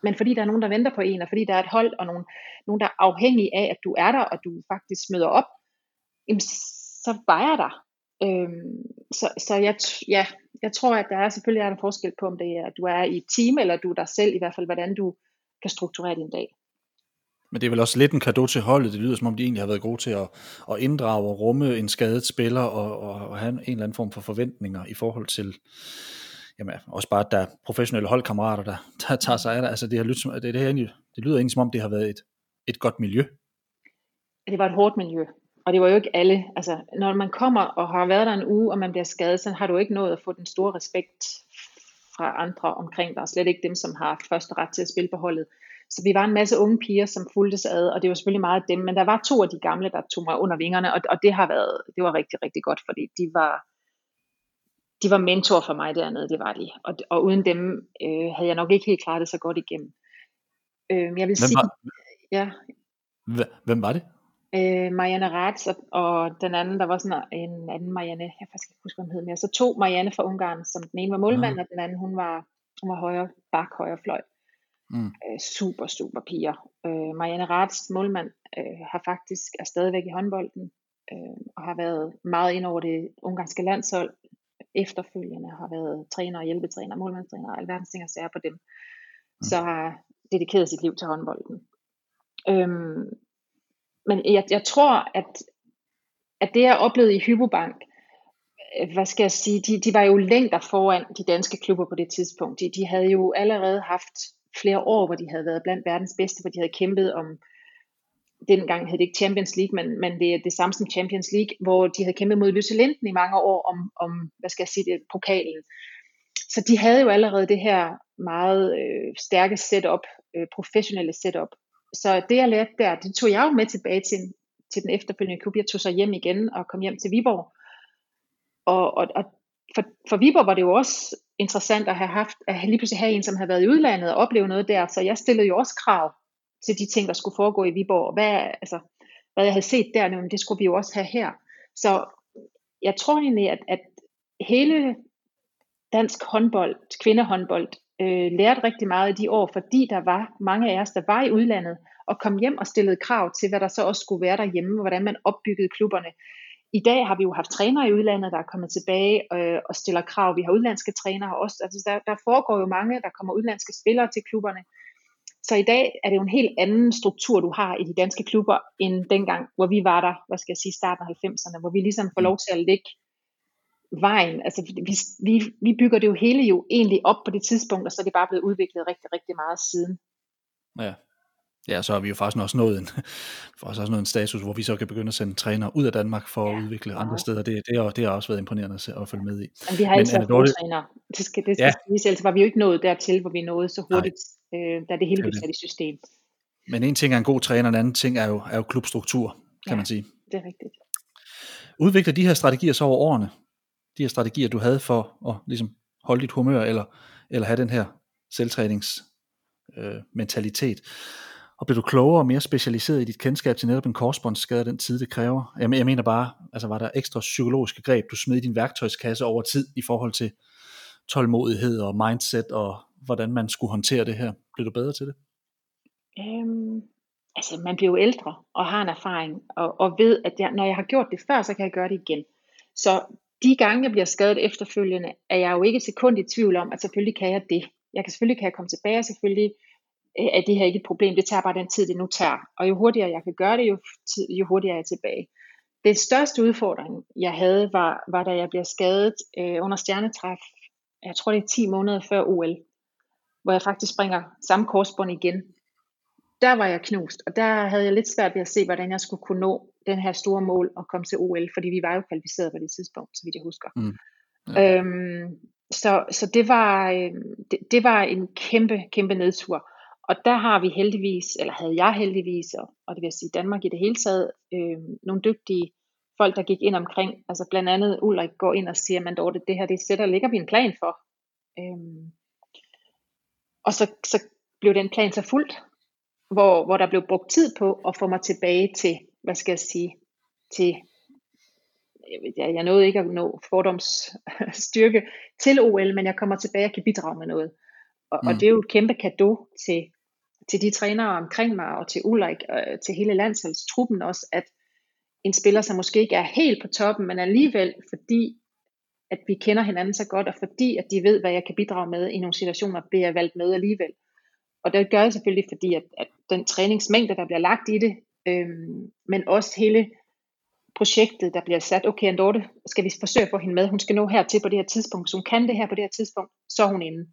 Men fordi der er nogen, der venter på en, og fordi der er et hold, og nogen, nogen der er afhængige af, at du er der, og du faktisk møder op, jamen, så var jeg der. Øhm, så, så jeg, ja, jeg tror, at der er selvfølgelig er en forskel på, om det er, at du er i et team, eller du er dig selv, i hvert fald, hvordan du kan strukturere din dag. Men det er vel også lidt en kado til holdet. Det lyder som om, de egentlig har været gode til at, at inddrage og rumme en skadet spiller og, og, og have en eller anden form for forventninger i forhold til, jamen, også bare, at der er professionelle holdkammerater, der, der tager sig af det. Altså, det, har lyttet, det, det, det, det lyder egentlig som om, det har været et, et godt miljø. Det var et hårdt miljø og det var jo ikke alle, altså når man kommer og har været der en uge, og man bliver skadet, så har du ikke nået at få den store respekt fra andre omkring dig, og slet ikke dem, som har første ret til at spille på holdet. Så vi var en masse unge piger, som fulgte sig ad, og det var selvfølgelig meget dem, men der var to af de gamle, der tog mig under vingerne, og, og det har været, det var rigtig, rigtig godt, fordi de var, de var mentor for mig dernede, det var de. Og, og uden dem øh, havde jeg nok ikke helt klaret det så godt igennem. Øh, jeg vil Hvem sige, var, ja, hvem var det? Øh, Marianne Ratz og, og den anden, der var sådan en anden Marianne, jeg kan faktisk ikke huske, hvad hun hed mere. Så to Marianne fra Ungarn, som den ene var målmand, Nå. og den anden, hun var, hun var højre bak, højre fløj. Mm. Øh, super, super piger. Øh, Marianne Ratz, målmand, øh, har faktisk er stadigvæk i håndbolden, øh, og har været meget ind over det ungarske landshold. Efterfølgende har været træner, hjælpetræner, målmandstræner, og alverdens ting og sager på dem. Mm. Så har dedikeret sit liv til håndbolden. Øhm, men jeg, jeg tror, at, at det jeg oplevede i Hypobank, øh, hvad skal jeg sige, de, de var jo længder foran de danske klubber på det tidspunkt. De, de havde jo allerede haft flere år, hvor de havde været blandt verdens bedste, hvor de havde kæmpet om, dengang hed det ikke Champions League, men, men det er det samme som Champions League, hvor de havde kæmpet mod Lyse Linden i mange år om, om hvad skal jeg sige, det, pokalen. Så de havde jo allerede det her meget øh, stærke setup, øh, professionelle setup. Så det jeg lærte der, det tog jeg jo med tilbage til, til den efterfølgende klub. Jeg tog så hjem igen og kom hjem til Viborg. Og, og, og for, for Viborg var det jo også interessant at have haft, at lige pludselig have en, som havde været i udlandet og opleve noget der. Så jeg stillede jo også krav til de ting, der skulle foregå i Viborg. Hvad, altså, hvad jeg havde set der, men det skulle vi jo også have her. Så jeg tror egentlig, at, at hele dansk håndbold, kvindehåndbold, øh, lærte rigtig meget i de år, fordi der var mange af os, der var i udlandet, og kom hjem og stillede krav til, hvad der så også skulle være derhjemme, og hvordan man opbyggede klubberne. I dag har vi jo haft trænere i udlandet, der er kommet tilbage øh, og stiller krav. Vi har udlandske trænere også. Altså der, der foregår jo mange, der kommer udlandske spillere til klubberne. Så i dag er det jo en helt anden struktur, du har i de danske klubber, end dengang, hvor vi var der, hvad skal jeg sige, starten af 90'erne, hvor vi ligesom får lov til at lægge vejen. Altså vi, vi, vi bygger det jo hele jo egentlig op på det tidspunkt, og så er det bare blevet udviklet rigtig, rigtig meget siden. Ja. Ja, så har vi jo faktisk også nået en, faktisk også nået en status, hvor vi så kan begynde at sende trænere ud af Danmark for ja, at udvikle wow. andre steder. Det, det, har, det har også været imponerende at, at følge med i. Men vi har altid haft gode trænere. Det skal, det skal Ja. ja. siges, ellers var vi jo ikke nået dertil, hvor vi nåede så hurtigt, øh, da det hele blev sat i system. Men en ting er en god træner, en anden ting er jo, er jo klubstruktur, kan Ja. man sige. Det er rigtigt. Udvikler de her strategier så over årene? De her strategier, du havde for at ligesom holde dit humør, eller, eller have den her selvtræningsmentalitet. øh, mentalitet. Og blev du klogere og mere specialiseret i dit kendskab til netop en korsbåndsskade, den tid det kræver? Jeg, jeg mener bare, altså var der ekstra psykologiske greb, du smed i din værktøjskasse over tid i forhold til tålmodighed og mindset og hvordan man skulle håndtere det her? Blev du bedre til det? Øhm, altså man bliver jo ældre og har en erfaring, og, og ved, at jeg, når jeg har gjort det før, så kan jeg gøre det igen. Så de gange, jeg bliver skadet efterfølgende, er jeg jo ikke et sekund i tvivl om, at selvfølgelig kan jeg det. Jeg kan selvfølgelig kan jeg komme tilbage, og selvfølgelig øh, er det her ikke et problem. Det tager bare den tid, det nu tager. Og jo hurtigere jeg kan gøre det, jo, tid, jo hurtigere er jeg tilbage. Den største udfordring, jeg havde, var, var da jeg blev skadet øh, under stjernetræf. Jeg tror, det er 10 måneder før OL, hvor jeg faktisk springer samme korsbånd igen. Der var jeg knust, og der havde jeg lidt svært ved at se, hvordan jeg skulle kunne nå den her store mål og komme til OL, fordi vi var jo kvalificeret på det tidspunkt, så vidt jeg husker. Mm. Ja. Øhm, så så det, var, øh, det, det var en kæmpe, kæmpe nedtur. Og der har vi heldigvis, eller havde jeg heldigvis, og, og det vil sige Danmark i det hele taget, øh, nogle dygtige folk, der gik ind omkring. Altså blandt andet Ulrik går ind og siger, man Dorte, det her, det sætter, lægger vi en plan for. Øhm, og så, så blev den plan så fuldt, hvor, hvor der blev brugt tid på at få mig tilbage til, hvad skal jeg sige, til, jeg, jeg, nåede ikke at nå fordoms styrke til OL, men jeg kommer tilbage og kan bidrage med noget. Og, mm. og det er jo et kæmpe kado til, til de trænere omkring mig, og til Ulrik, og til hele landsholdstruppen også, at en spiller, som måske ikke er helt på toppen, men alligevel, fordi at vi kender hinanden så godt, og fordi at de ved, hvad jeg kan bidrage med i nogle situationer, bliver jeg valgt med alligevel. Og det gør jeg selvfølgelig, fordi at, at den træningsmængde, der bliver lagt i det, øhm, men også hele projektet, der bliver sat, okay, Andorte, skal vi forsøge at få hende med, hun skal nå hertil på det her tidspunkt, så hun kan det her på det her tidspunkt, så er hun inde.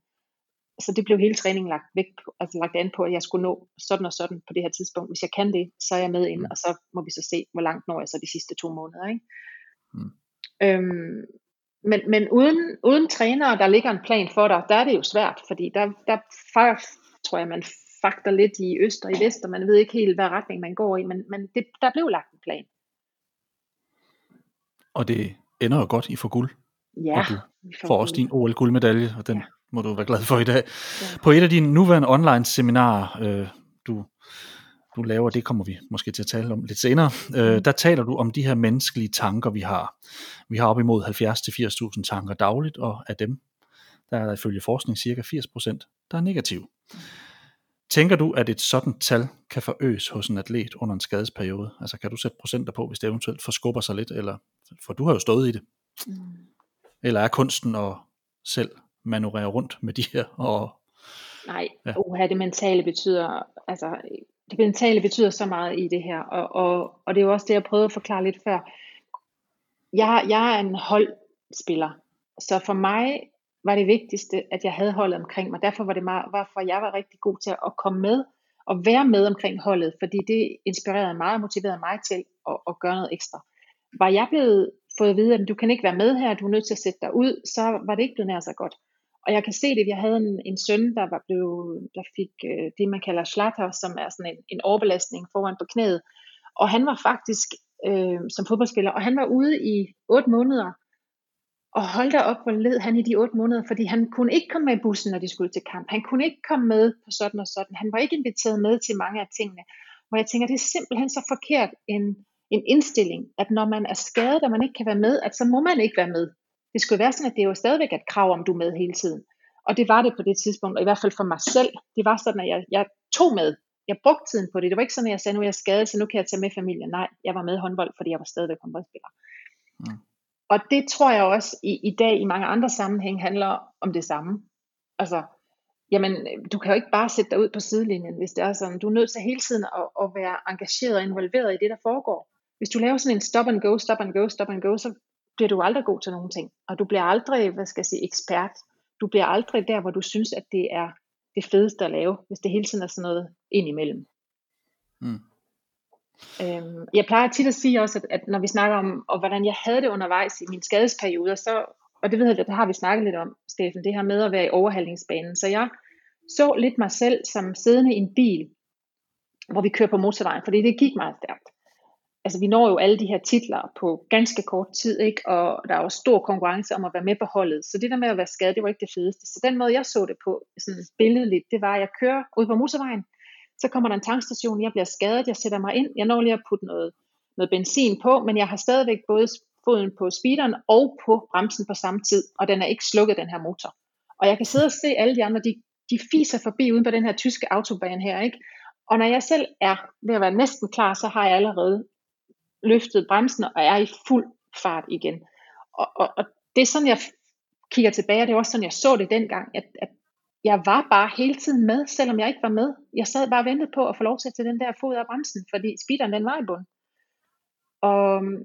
så det blev hele træningen lagt, væk, altså lagt an på, at jeg skulle nå sådan og sådan på det her tidspunkt. Hvis jeg kan det, så er jeg med ind, mm. og så må vi så se, hvor langt når jeg så de sidste to måneder. Ikke? Mm. Øhm, men, men uden, uden trænere, der ligger en plan for dig, der er det jo svært, fordi der, der tror jeg, man fakter lidt i øst og i vest, og man ved ikke helt, hvad retning man går i, men, men det, der blev lagt en plan. Og det ender jo godt, I får guld. Ja. Og du får også din OL-guldmedalje, og den ja. må du være glad for i dag. Ja. På et af dine nuværende online seminarer, øh, du, du laver, det kommer vi måske til at tale om lidt senere, øh, mm. der taler du om de her menneskelige tanker, vi har. Vi har op imod 70-80.000 tanker dagligt, og af dem, der er der ifølge forskning cirka 80%, der er negative. Tænker du, at et sådan tal kan forøges hos en atlet under en skadesperiode? Altså kan du sætte procenter på, hvis det eventuelt forskubber sig lidt? Eller, for du har jo stået i det. Mm. Eller er kunsten at selv manøvrere rundt med de her? Og, Nej, ja. uha, det mentale betyder, altså, det mentale betyder så meget i det her, og, og, og det er jo også det, jeg prøvede at forklare lidt før. Jeg, jeg er en holdspiller, så for mig var det vigtigste, at jeg havde holdet omkring mig. Derfor var det meget, hvorfor jeg var rigtig god til at komme med og være med omkring holdet, fordi det inspirerede mig og motiverede mig til at, at gøre noget ekstra. Var jeg blevet fået at vide, at du kan ikke være med her, du er nødt til at sætte dig ud, så var det ikke blevet nær så godt. Og jeg kan se det, jeg havde en, en søn, der, var blevet, der fik øh, det, man kalder slatter, som er sådan en, en overbelastning foran på knæet. Og han var faktisk øh, som fodboldspiller, og han var ude i otte måneder, og hold da op, hvor led han i de otte måneder, fordi han kunne ikke komme med i bussen, når de skulle til kamp. Han kunne ikke komme med på sådan og sådan. Han var ikke inviteret med til mange af tingene. Hvor jeg tænker, det er simpelthen så forkert en, en indstilling, at når man er skadet, og man ikke kan være med, at så må man ikke være med. Det skulle være sådan, at det var stadigvæk et krav, om du er med hele tiden. Og det var det på det tidspunkt, og i hvert fald for mig selv. Det var sådan, at jeg, jeg tog med. Jeg brugte tiden på det. Det var ikke sådan, at jeg sagde, nu er jeg skadet, så nu kan jeg tage med familien. Nej, jeg var med håndbold, fordi jeg var stadigvæk håndboldspiller. Mm. Og det tror jeg også i, i dag i mange andre sammenhæng handler om det samme. Altså, jamen, du kan jo ikke bare sætte dig ud på sidelinjen, hvis det er sådan. Du er nødt til hele tiden at, at være engageret og involveret i det, der foregår. Hvis du laver sådan en stop and go, stop and go, stop and go, så bliver du aldrig god til nogen ting. Og du bliver aldrig, hvad skal jeg sige, ekspert. Du bliver aldrig der, hvor du synes, at det er det fedeste at lave, hvis det hele tiden er sådan noget indimellem. Mm. Øhm, jeg plejer tit at sige også, at, at når vi snakker om, og hvordan jeg havde det undervejs i min skadesperiode, så, og det ved jeg, det har vi snakket lidt om, Steffen, det her med at være i overhaldingsbanen. Så jeg så lidt mig selv som siddende i en bil, hvor vi kører på motorvejen, fordi det gik meget stærkt. Altså vi når jo alle de her titler på ganske kort tid, ikke? og der er jo stor konkurrence om at være med på holdet. Så det der med at være skadet, det var ikke det fedeste. Så den måde, jeg så det på, sådan billedligt, det var, at jeg kører ud på motorvejen, så kommer der en tankstation, jeg bliver skadet, jeg sætter mig ind, jeg når lige at putte noget, noget benzin på, men jeg har stadigvæk både foden på speederen og på bremsen på samme tid, og den er ikke slukket, den her motor. Og jeg kan sidde og se alle de andre, de, de fiser forbi uden på den her tyske autobahn her, ikke? Og når jeg selv er ved at være næsten klar, så har jeg allerede løftet bremsen og er i fuld fart igen. Og, og, og det er sådan, jeg kigger tilbage, og det er også sådan, jeg så det dengang, at, at jeg var bare hele tiden med, selvom jeg ikke var med. Jeg sad bare og ventede på at få lov til at tage den der fod af bremsen, fordi speederen den var i bund. Og øhm,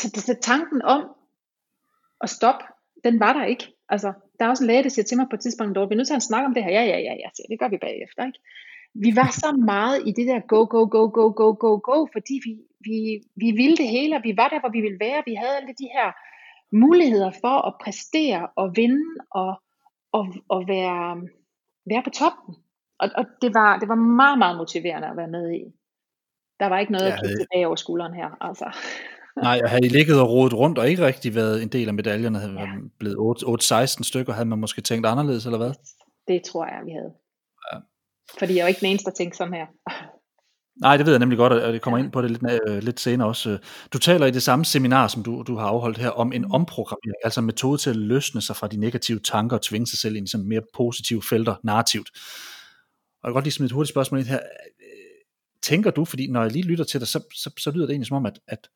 så, så tanken om at stoppe, den var der ikke. Altså, der er også en læge, der siger til mig på et tidspunkt, at vi er nødt til at snakke om det her. Ja, ja, ja, ja, det gør vi bagefter. Ikke? Vi var så meget i det der go, go, go, go, go, go, go, fordi vi, vi, vi ville det hele, og vi var der, hvor vi ville være. Vi havde alle de her muligheder for at præstere og vinde og at, at være, være på toppen. Og, og det, var, det var meget, meget motiverende at være med i. Der var ikke noget ja, at kigge tilbage over skulderen her. Altså. Nej, og havde I ligget og rodet rundt og ikke rigtig været en del af medaljerne, havde ja. blevet 8-16 stykker, havde man måske tænkt anderledes, eller hvad? Det tror jeg, vi havde. Ja. Fordi jeg er jo ikke den eneste, der tænkte sådan her. Nej, det ved jeg nemlig godt, og det kommer ind på det lidt, øh, lidt senere også. Du taler i det samme seminar, som du, du har afholdt her, om en mm. omprogrammering, altså en metode til at løsne sig fra de negative tanker og tvinge sig selv ind i sådan mere positive felter narrativt. Og jeg kan godt lige smide et hurtigt spørgsmål ind her. Tænker du, fordi når jeg lige lytter til dig, så, så, så lyder det egentlig som om, at, at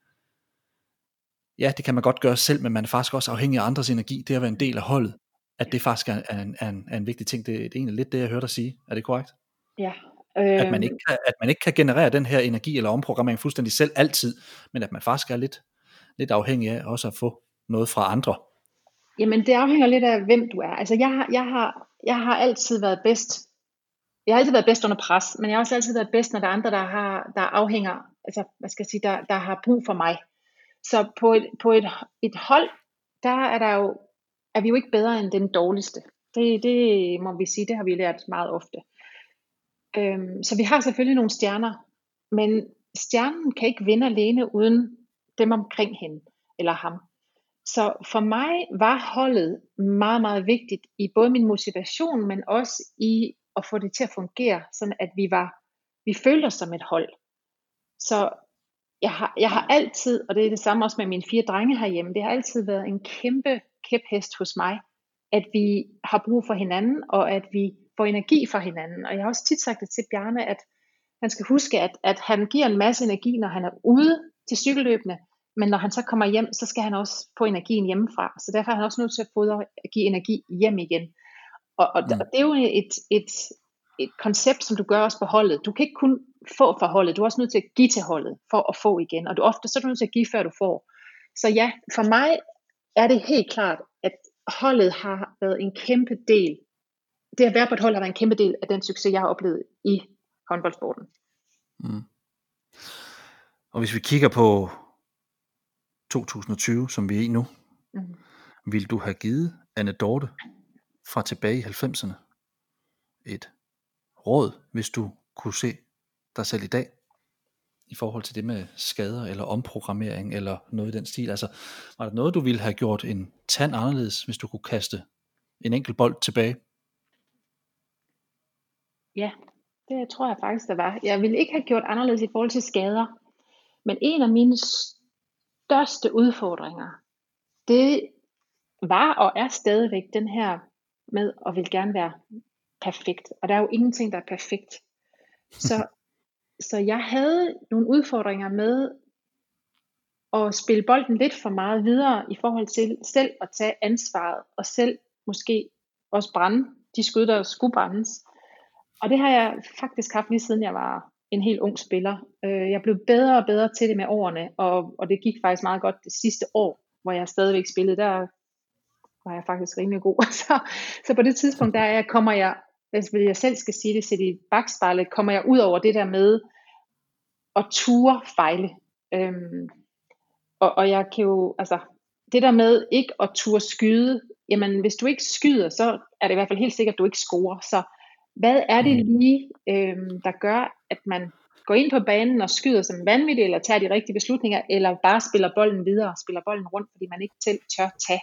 ja, det kan man godt gøre selv, men man er faktisk også afhængig af andres energi, det at være en del af holdet, at det faktisk er, er, en, er, en, er en vigtig ting. Det, det er egentlig lidt det, jeg hørte dig sige. Er det korrekt? Ja, at, man ikke øhm. kan, at man ikke kan generere den her energi eller omprogrammering fuldstændig selv altid, men at man faktisk er lidt, lidt afhængig af også at få noget fra andre. Jamen, det afhænger lidt af, hvem du er. Altså, jeg har, jeg har, jeg har altid været bedst. Jeg har altid været bedst under pres, men jeg har også altid været bedst, når der er andre, der, har, der afhænger, altså, hvad skal jeg sige, der, der har brug for mig. Så på et, på et, et hold, der er der jo, er vi jo ikke bedre end den dårligste. Det, det må vi sige, det har vi lært meget ofte. Øhm, så vi har selvfølgelig nogle stjerner, men stjernen kan ikke vinde alene uden dem omkring hende eller ham. Så for mig var holdet meget, meget vigtigt i både min motivation, men også i at få det til at fungere, sådan at vi var, vi følte os som et hold. Så jeg har, jeg har altid, og det er det samme også med mine fire drenge herhjemme, det har altid været en kæmpe kæphest hos mig, at vi har brug for hinanden, og at vi får energi fra hinanden. Og jeg har også tit sagt det til Bjarne, at han skal huske, at, at han giver en masse energi, når han er ude til cykelløbene, men når han så kommer hjem, så skal han også få energien hjemmefra. Så derfor er han også nødt til at fodre at give energi hjem igen. Og, og, mm. og det er jo et, et, et koncept, som du gør også på holdet. Du kan ikke kun få fra holdet, du er også nødt til at give til holdet, for at få igen. Og du ofte så er du nødt til at give, før du får. Så ja, for mig er det helt klart, at holdet har været en kæmpe del. Det at være på et hold har været en kæmpe del af den succes, jeg har oplevet i håndboldsporten. Mm. Og hvis vi kigger på 2020, som vi er i nu, mm. vil du have givet Anne Dorte fra tilbage i 90'erne et råd, hvis du kunne se dig selv i dag, i forhold til det med skader eller omprogrammering eller noget i den stil? Altså, var der noget, du ville have gjort en tand anderledes, hvis du kunne kaste en enkelt bold tilbage? Ja, det tror jeg faktisk, der var. Jeg ville ikke have gjort anderledes i forhold til skader. Men en af mine største udfordringer, det var og er stadigvæk den her med at vil gerne være perfekt. Og der er jo ingenting, der er perfekt. Så, så jeg havde nogle udfordringer med at spille bolden lidt for meget videre i forhold til selv at tage ansvaret og selv måske også brænde de skud, der skulle brændes. Og det har jeg faktisk haft lige siden jeg var en helt ung spiller. Øh, jeg blev bedre og bedre til det med årene, og, og det gik faktisk meget godt det sidste år, hvor jeg stadigvæk spillede. Der var jeg faktisk rimelig god. så, så på det tidspunkt, der er, kommer jeg, hvis jeg selv skal sige det, til i bagspejlet, kommer jeg ud over det der med at ture fejle. Øhm, og, og jeg kan jo, altså, det der med ikke at ture skyde, jamen hvis du ikke skyder, så er det i hvert fald helt sikkert, at du ikke scorer. Så hvad er det mm. lige, øhm, der gør, at man går ind på banen og skyder som vanvittig, eller tager de rigtige beslutninger, eller bare spiller bolden videre, spiller bolden rundt, fordi man ikke selv tør tage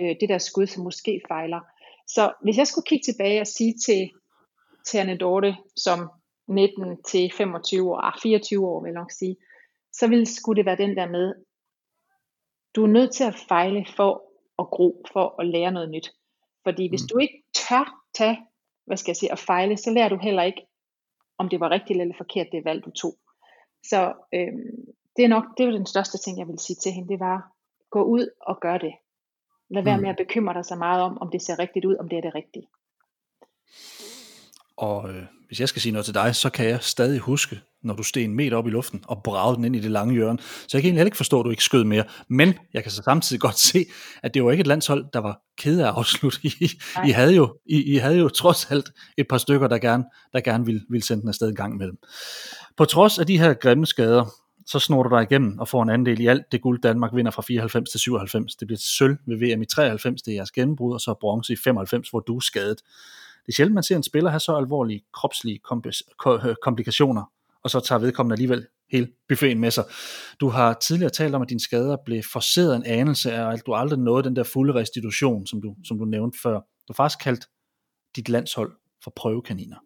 øh, det der skud, som måske fejler. Så hvis jeg skulle kigge tilbage og sige til, til Anne Dorte, som 19 til 25 år, 24 ah, år vil jeg nok sige, så ville skulle det være den der med, du er nødt til at fejle for at gro, for at lære noget nyt. Fordi hvis mm. du ikke tør tage, hvad skal jeg sige, at fejle, så lærer du heller ikke, om det var rigtigt eller forkert, det valg du tog. Så øhm, det er nok, det var den største ting, jeg vil sige til hende, det var, gå ud og gør det. Lad være mm. med at bekymre dig så meget om, om det ser rigtigt ud, om det er det rigtige. Og øh, hvis jeg skal sige noget til dig, så kan jeg stadig huske, når du steg en meter op i luften og bragede den ind i det lange hjørne. Så jeg kan egentlig ikke forstå, at du ikke skød mere. Men jeg kan så samtidig godt se, at det var ikke et landshold, der var ked af at afslutte. I, I, havde jo, I, I havde jo trods alt et par stykker, der gerne, der gerne ville, ville sende den afsted en gang imellem. På trods af de her grimme skader, så snor du dig igennem og får en andel i alt det guld, Danmark vinder fra 94 til 97. Det bliver sølv ved VM i 93, det er jeres gennembrud, og så bronze i 95, hvor du er skadet. Det er sjældent, man ser en spiller have så alvorlige kropslige komplikationer, og så tager vedkommende alligevel hele buffeten med sig. Du har tidligere talt om, at dine skader blev forseret en anelse af, at du aldrig nåede den der fulde restitution, som du, som du nævnte før. Du har faktisk kaldt dit landshold for prøvekaniner.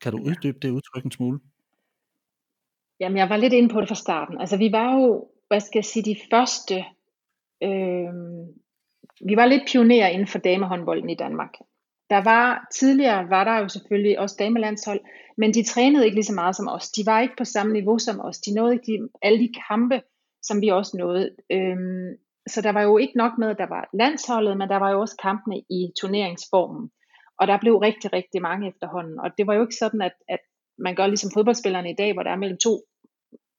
Kan du uddybe det udtryk en smule? Jamen, jeg var lidt inde på det fra starten. Altså, vi var jo, hvad skal jeg sige, de første, øh, vi var lidt pionerer inden for damehåndbolden i Danmark. Der var, tidligere var der jo selvfølgelig også damelandshold, men de trænede ikke lige så meget som os. De var ikke på samme niveau som os. De nåede ikke de, alle de kampe, som vi også nåede. Øhm, så der var jo ikke nok med, at der var landsholdet, men der var jo også kampene i turneringsformen. Og der blev rigtig, rigtig mange efterhånden. Og det var jo ikke sådan, at, at man gør ligesom fodboldspillerne i dag, hvor der er mellem to,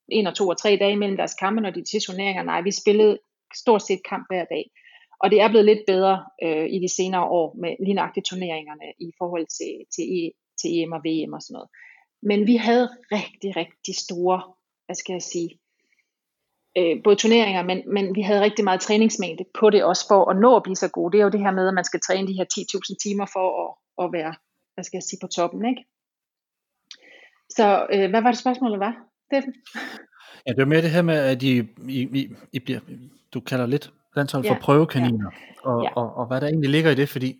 en og to og tre dage mellem deres kampe, når de er til turneringer. Nej, vi spillede stort set kamp hver dag. Og det er blevet lidt bedre øh, i de senere år med lignagtige turneringerne i forhold til, til, e, til EM og VM og sådan noget. Men vi havde rigtig, rigtig store, hvad skal jeg sige, øh, både turneringer, men, men vi havde rigtig meget træningsmængde på det også for at nå at blive så gode. Det er jo det her med, at man skal træne de her 10.000 timer for at, at være, hvad skal jeg sige, på toppen, ikke? Så øh, hvad var det spørgsmålet var, Steffen? Ja, det var mere det her med, at I, I, I, I bliver, du kalder lidt landshold ja, for prøvekaniner, ja, og, ja. Og, og, og hvad der egentlig ligger i det, fordi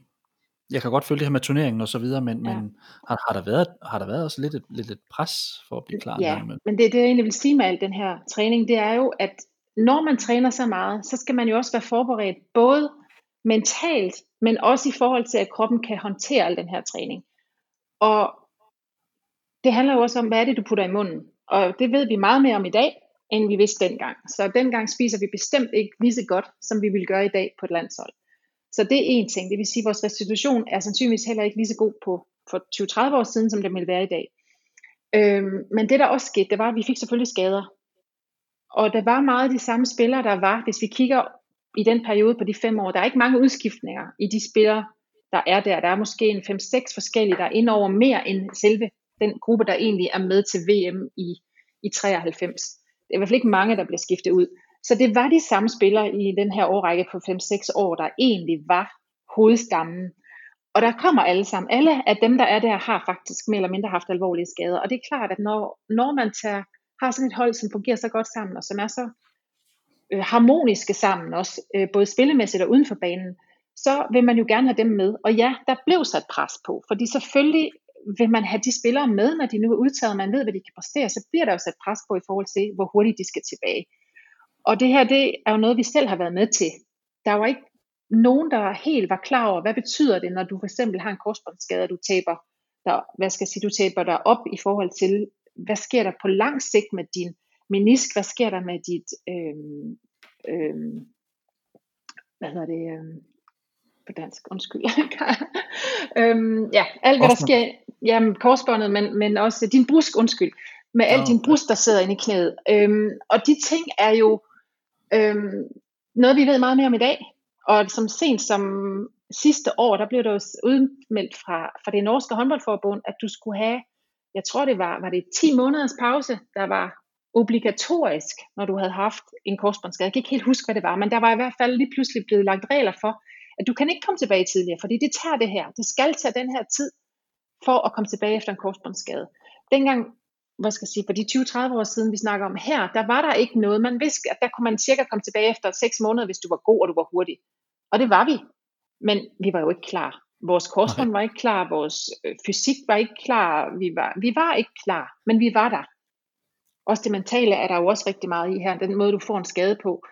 jeg kan godt følge det her med turneringen og så videre, men, ja. men har, har, der været, har der været også lidt et, lidt et pres for at blive klar? Ja, med? men det, det jeg egentlig vil sige med al den her træning, det er jo, at når man træner så meget, så skal man jo også være forberedt, både mentalt, men også i forhold til, at kroppen kan håndtere al den her træning. Og det handler jo også om, hvad er det, du putter i munden. Og det ved vi meget mere om i dag, end vi vidste dengang. Så dengang spiser vi bestemt ikke lige så godt, som vi ville gøre i dag på et landshold. Så det er en ting. Det vil sige, at vores restitution er sandsynligvis heller ikke lige så god på for 20-30 år siden, som det ville være i dag. Øhm, men det der også skete, det var, at vi fik selvfølgelig skader. Og der var meget de samme spillere, der var, hvis vi kigger i den periode på de fem år, der er ikke mange udskiftninger i de spillere, der er der. Der er måske en 5-6 forskellige, der er indover mere end selve den gruppe, der egentlig er med til VM i, i 93. Det er i hvert fald ikke mange, der bliver skiftet ud. Så det var de samme spillere i den her årrække på 5-6 år, der egentlig var hovedstammen. Og der kommer alle sammen. Alle af dem, der er der, har faktisk mere eller mindre haft alvorlige skader. Og det er klart, at når, når man tager, har sådan et hold, som fungerer så godt sammen, og som er så øh, harmoniske sammen, også øh, både spillemæssigt og uden for banen, så vil man jo gerne have dem med. Og ja, der blev sat pres på, fordi selvfølgelig vil man have de spillere med, når de nu er udtaget, og man ved, hvad de kan præstere, så bliver der jo sat pres på i forhold til, hvor hurtigt de skal tilbage. Og det her, det er jo noget, vi selv har været med til. Der var ikke nogen, der helt var klar over, hvad betyder det, når du for eksempel har en korsbåndsskade, og du taber der, hvad skal jeg sige, du taber dig op i forhold til, hvad sker der på lang sigt med din menisk, hvad sker der med dit, øh, øh, hvad hedder det, øh, på dansk, undskyld. øhm, ja, alt hvad der sker, jamen korsbåndet, men, men også din brusk, undskyld, med al din brusk, der sidder inde i knæet. Øhm, og de ting er jo øhm, noget, vi ved meget mere om i dag. Og som sent som sidste år, der blev der jo udmeldt fra, fra det norske håndboldforbund, at du skulle have, jeg tror det var, var det 10 måneders pause, der var obligatorisk, når du havde haft en korsbåndsskade. Jeg kan ikke helt huske, hvad det var, men der var i hvert fald lige pludselig blevet lagt regler for, at du kan ikke komme tilbage tidligere, fordi det tager det her. Det skal tage den her tid for at komme tilbage efter en korsbåndsskade. Dengang, hvad skal jeg sige, for de 20-30 år siden, vi snakker om her, der var der ikke noget. Man vidste, at der kunne man cirka komme tilbage efter 6 måneder, hvis du var god og du var hurtig. Og det var vi. Men vi var jo ikke klar. Vores korsbånd var ikke klar, vores øh, fysik var ikke klar, vi var, vi var ikke klar, men vi var der. Også det mentale er der jo også rigtig meget i her, den måde du får en skade på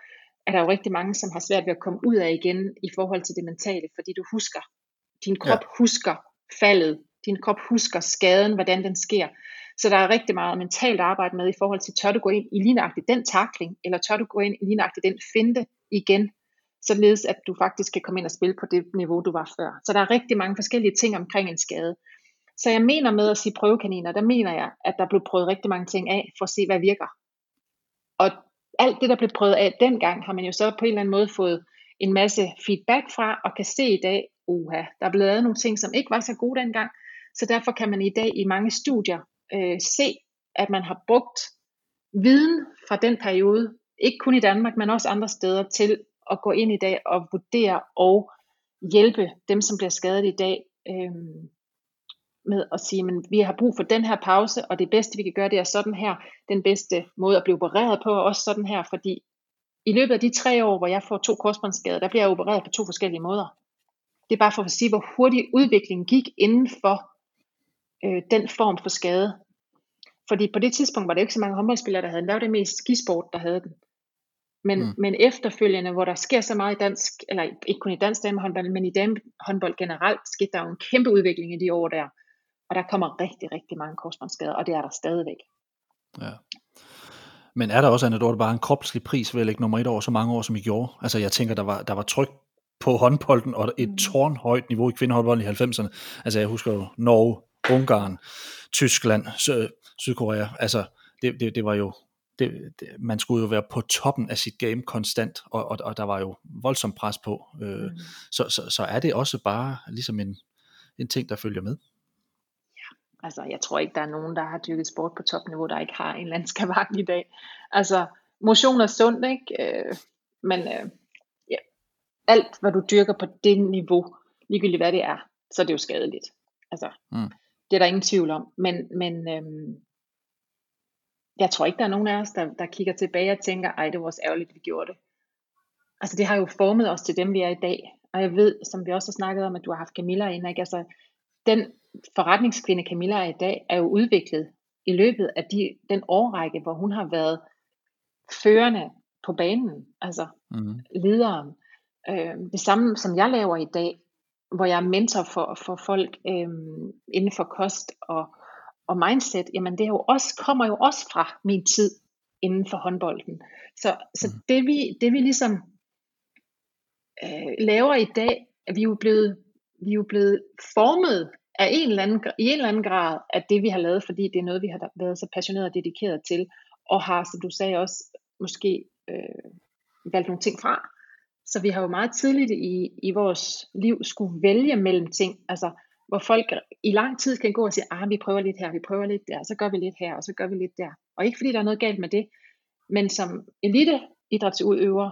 er der jo rigtig mange, som har svært ved at komme ud af igen i forhold til det mentale, fordi du husker, din krop ja. husker faldet, din krop husker skaden, hvordan den sker. Så der er rigtig meget mentalt arbejde med i forhold til, tør du gå ind i lignagtigt den takling, eller tør du gå ind i lignagtigt den finte igen, således at du faktisk kan komme ind og spille på det niveau, du var før. Så der er rigtig mange forskellige ting omkring en skade. Så jeg mener med at sige prøvekaniner, der mener jeg, at der blev prøvet rigtig mange ting af, for at se, hvad virker. Og alt det, der blev prøvet af dengang, har man jo så på en eller anden måde fået en masse feedback fra, og kan se i dag, uha, der er blevet lavet nogle ting, som ikke var så gode dengang, så derfor kan man i dag i mange studier øh, se, at man har brugt viden fra den periode, ikke kun i Danmark, men også andre steder, til at gå ind i dag og vurdere og hjælpe dem, som bliver skadet i dag, øh, med at sige, men vi har brug for den her pause, og det bedste vi kan gøre, det er sådan her, den bedste måde at blive opereret på, er også sådan her, fordi i løbet af de tre år, hvor jeg får to korsbåndsskader, der bliver jeg opereret på to forskellige måder. Det er bare for at sige, hvor hurtig udviklingen gik inden for øh, den form for skade. Fordi på det tidspunkt var der ikke så mange håndboldspillere, der havde den. Der var det mest skisport, der havde den. Men, mm. men efterfølgende, hvor der sker så meget i dansk, eller ikke kun i dansk damehåndbold, men i damehåndbold generelt, skete der jo en kæmpe udvikling i de år der. Og der kommer rigtig, rigtig mange korsbåndsskader, og det er der stadigvæk. Ja. Men er der også, Anna Dorte, bare en kropslig pris ved at lægge nummer et over så mange år, som I gjorde? Altså jeg tænker, der var, der var tryk på håndbolden, og et mm. tårnhøjt niveau i kvindehåndbolden i 90'erne. Altså jeg husker jo Norge, Ungarn, Tyskland, Sydkorea. Altså det, det, det var jo det, det, man skulle jo være på toppen af sit game konstant, og, og, og der var jo voldsomt pres på. Øh, mm. så, så, så er det også bare ligesom en, en ting, der følger med. Altså jeg tror ikke, der er nogen, der har dyrket sport på topniveau, der ikke har en eller anden skavak i dag. Altså motion er sundt, ikke? Øh, men øh, ja, alt, hvad du dyrker på det niveau, ligegyldigt hvad det er, så er det jo skadeligt. Altså, mm. det er der ingen tvivl om. Men, men øhm, jeg tror ikke, der er nogen af os, der, der kigger tilbage og tænker, ej, det var også ærgerligt, vi gjorde det. Altså, det har jo formet os til dem, vi er i dag. Og jeg ved, som vi også har snakket om, at du har haft Camilla ind, ikke? Altså, den forretningskvinde Camilla er i dag, er jo udviklet i løbet af de, den årrække, hvor hun har været førende på banen, altså mm. lederen. Øh, det samme som jeg laver i dag, hvor jeg er mentor for, for folk øh, inden for kost og, og mindset, jamen det er jo også, kommer jo også fra min tid inden for håndbolden. Så, så mm. det, vi, det vi ligesom øh, laver i dag, er vi jo blevet, vi er jo blevet formet af en eller anden, i en eller anden grad af det, vi har lavet, fordi det er noget, vi har været så passioneret og dedikeret til, og har, som du sagde også, måske øh, valgt nogle ting fra. Så vi har jo meget tidligt i, i vores liv skulle vælge mellem ting, altså hvor folk i lang tid kan gå og sige, ah, vi prøver lidt her, vi prøver lidt der, så gør vi lidt her, og så gør vi lidt der. Og ikke fordi der er noget galt med det, men som elite idrætsudøver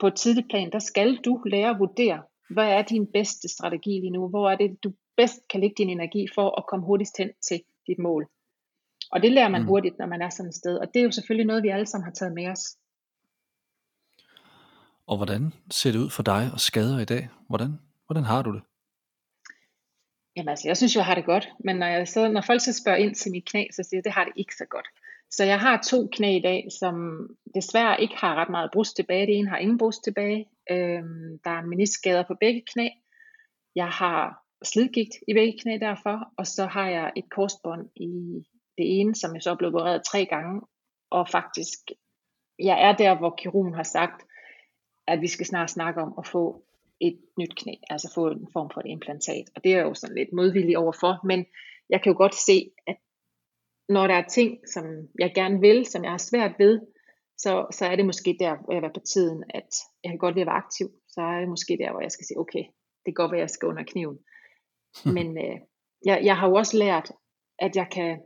på et tidligt plan, der skal du lære at vurdere, hvad er din bedste strategi lige nu? Hvor er det, du bedst kan lægge din energi for at komme hurtigst hen til dit mål? Og det lærer man mm. hurtigt, når man er sådan et sted. Og det er jo selvfølgelig noget, vi alle sammen har taget med os. Og hvordan ser det ud for dig og skader i dag? Hvordan, hvordan har du det? Jamen altså, jeg synes jo, jeg har det godt. Men når, jeg så, når folk så spørger ind til mit knæ, så siger jeg, det har det ikke så godt. Så jeg har to knæ i dag, som desværre ikke har ret meget brust tilbage. Det ene har ingen brust tilbage. Øhm, der er meniskskader på begge knæ. Jeg har slidgigt i begge knæ derfor. Og så har jeg et korsbånd i det ene, som jeg så er blevet opereret tre gange. Og faktisk, jeg er der, hvor kirurgen har sagt, at vi skal snart snakke om at få et nyt knæ, altså få en form for et implantat. Og det er jeg jo sådan lidt modvillig overfor, men jeg kan jo godt se, at når der er ting, som jeg gerne vil, som jeg har svært ved, så, så er det måske der, hvor jeg er på tiden, at jeg kan godt lide at være aktiv. Så er det måske der, hvor jeg skal sige, okay, det går, godt være, at jeg skal under kniven. Men øh, jeg, jeg har jo også lært, at jeg kan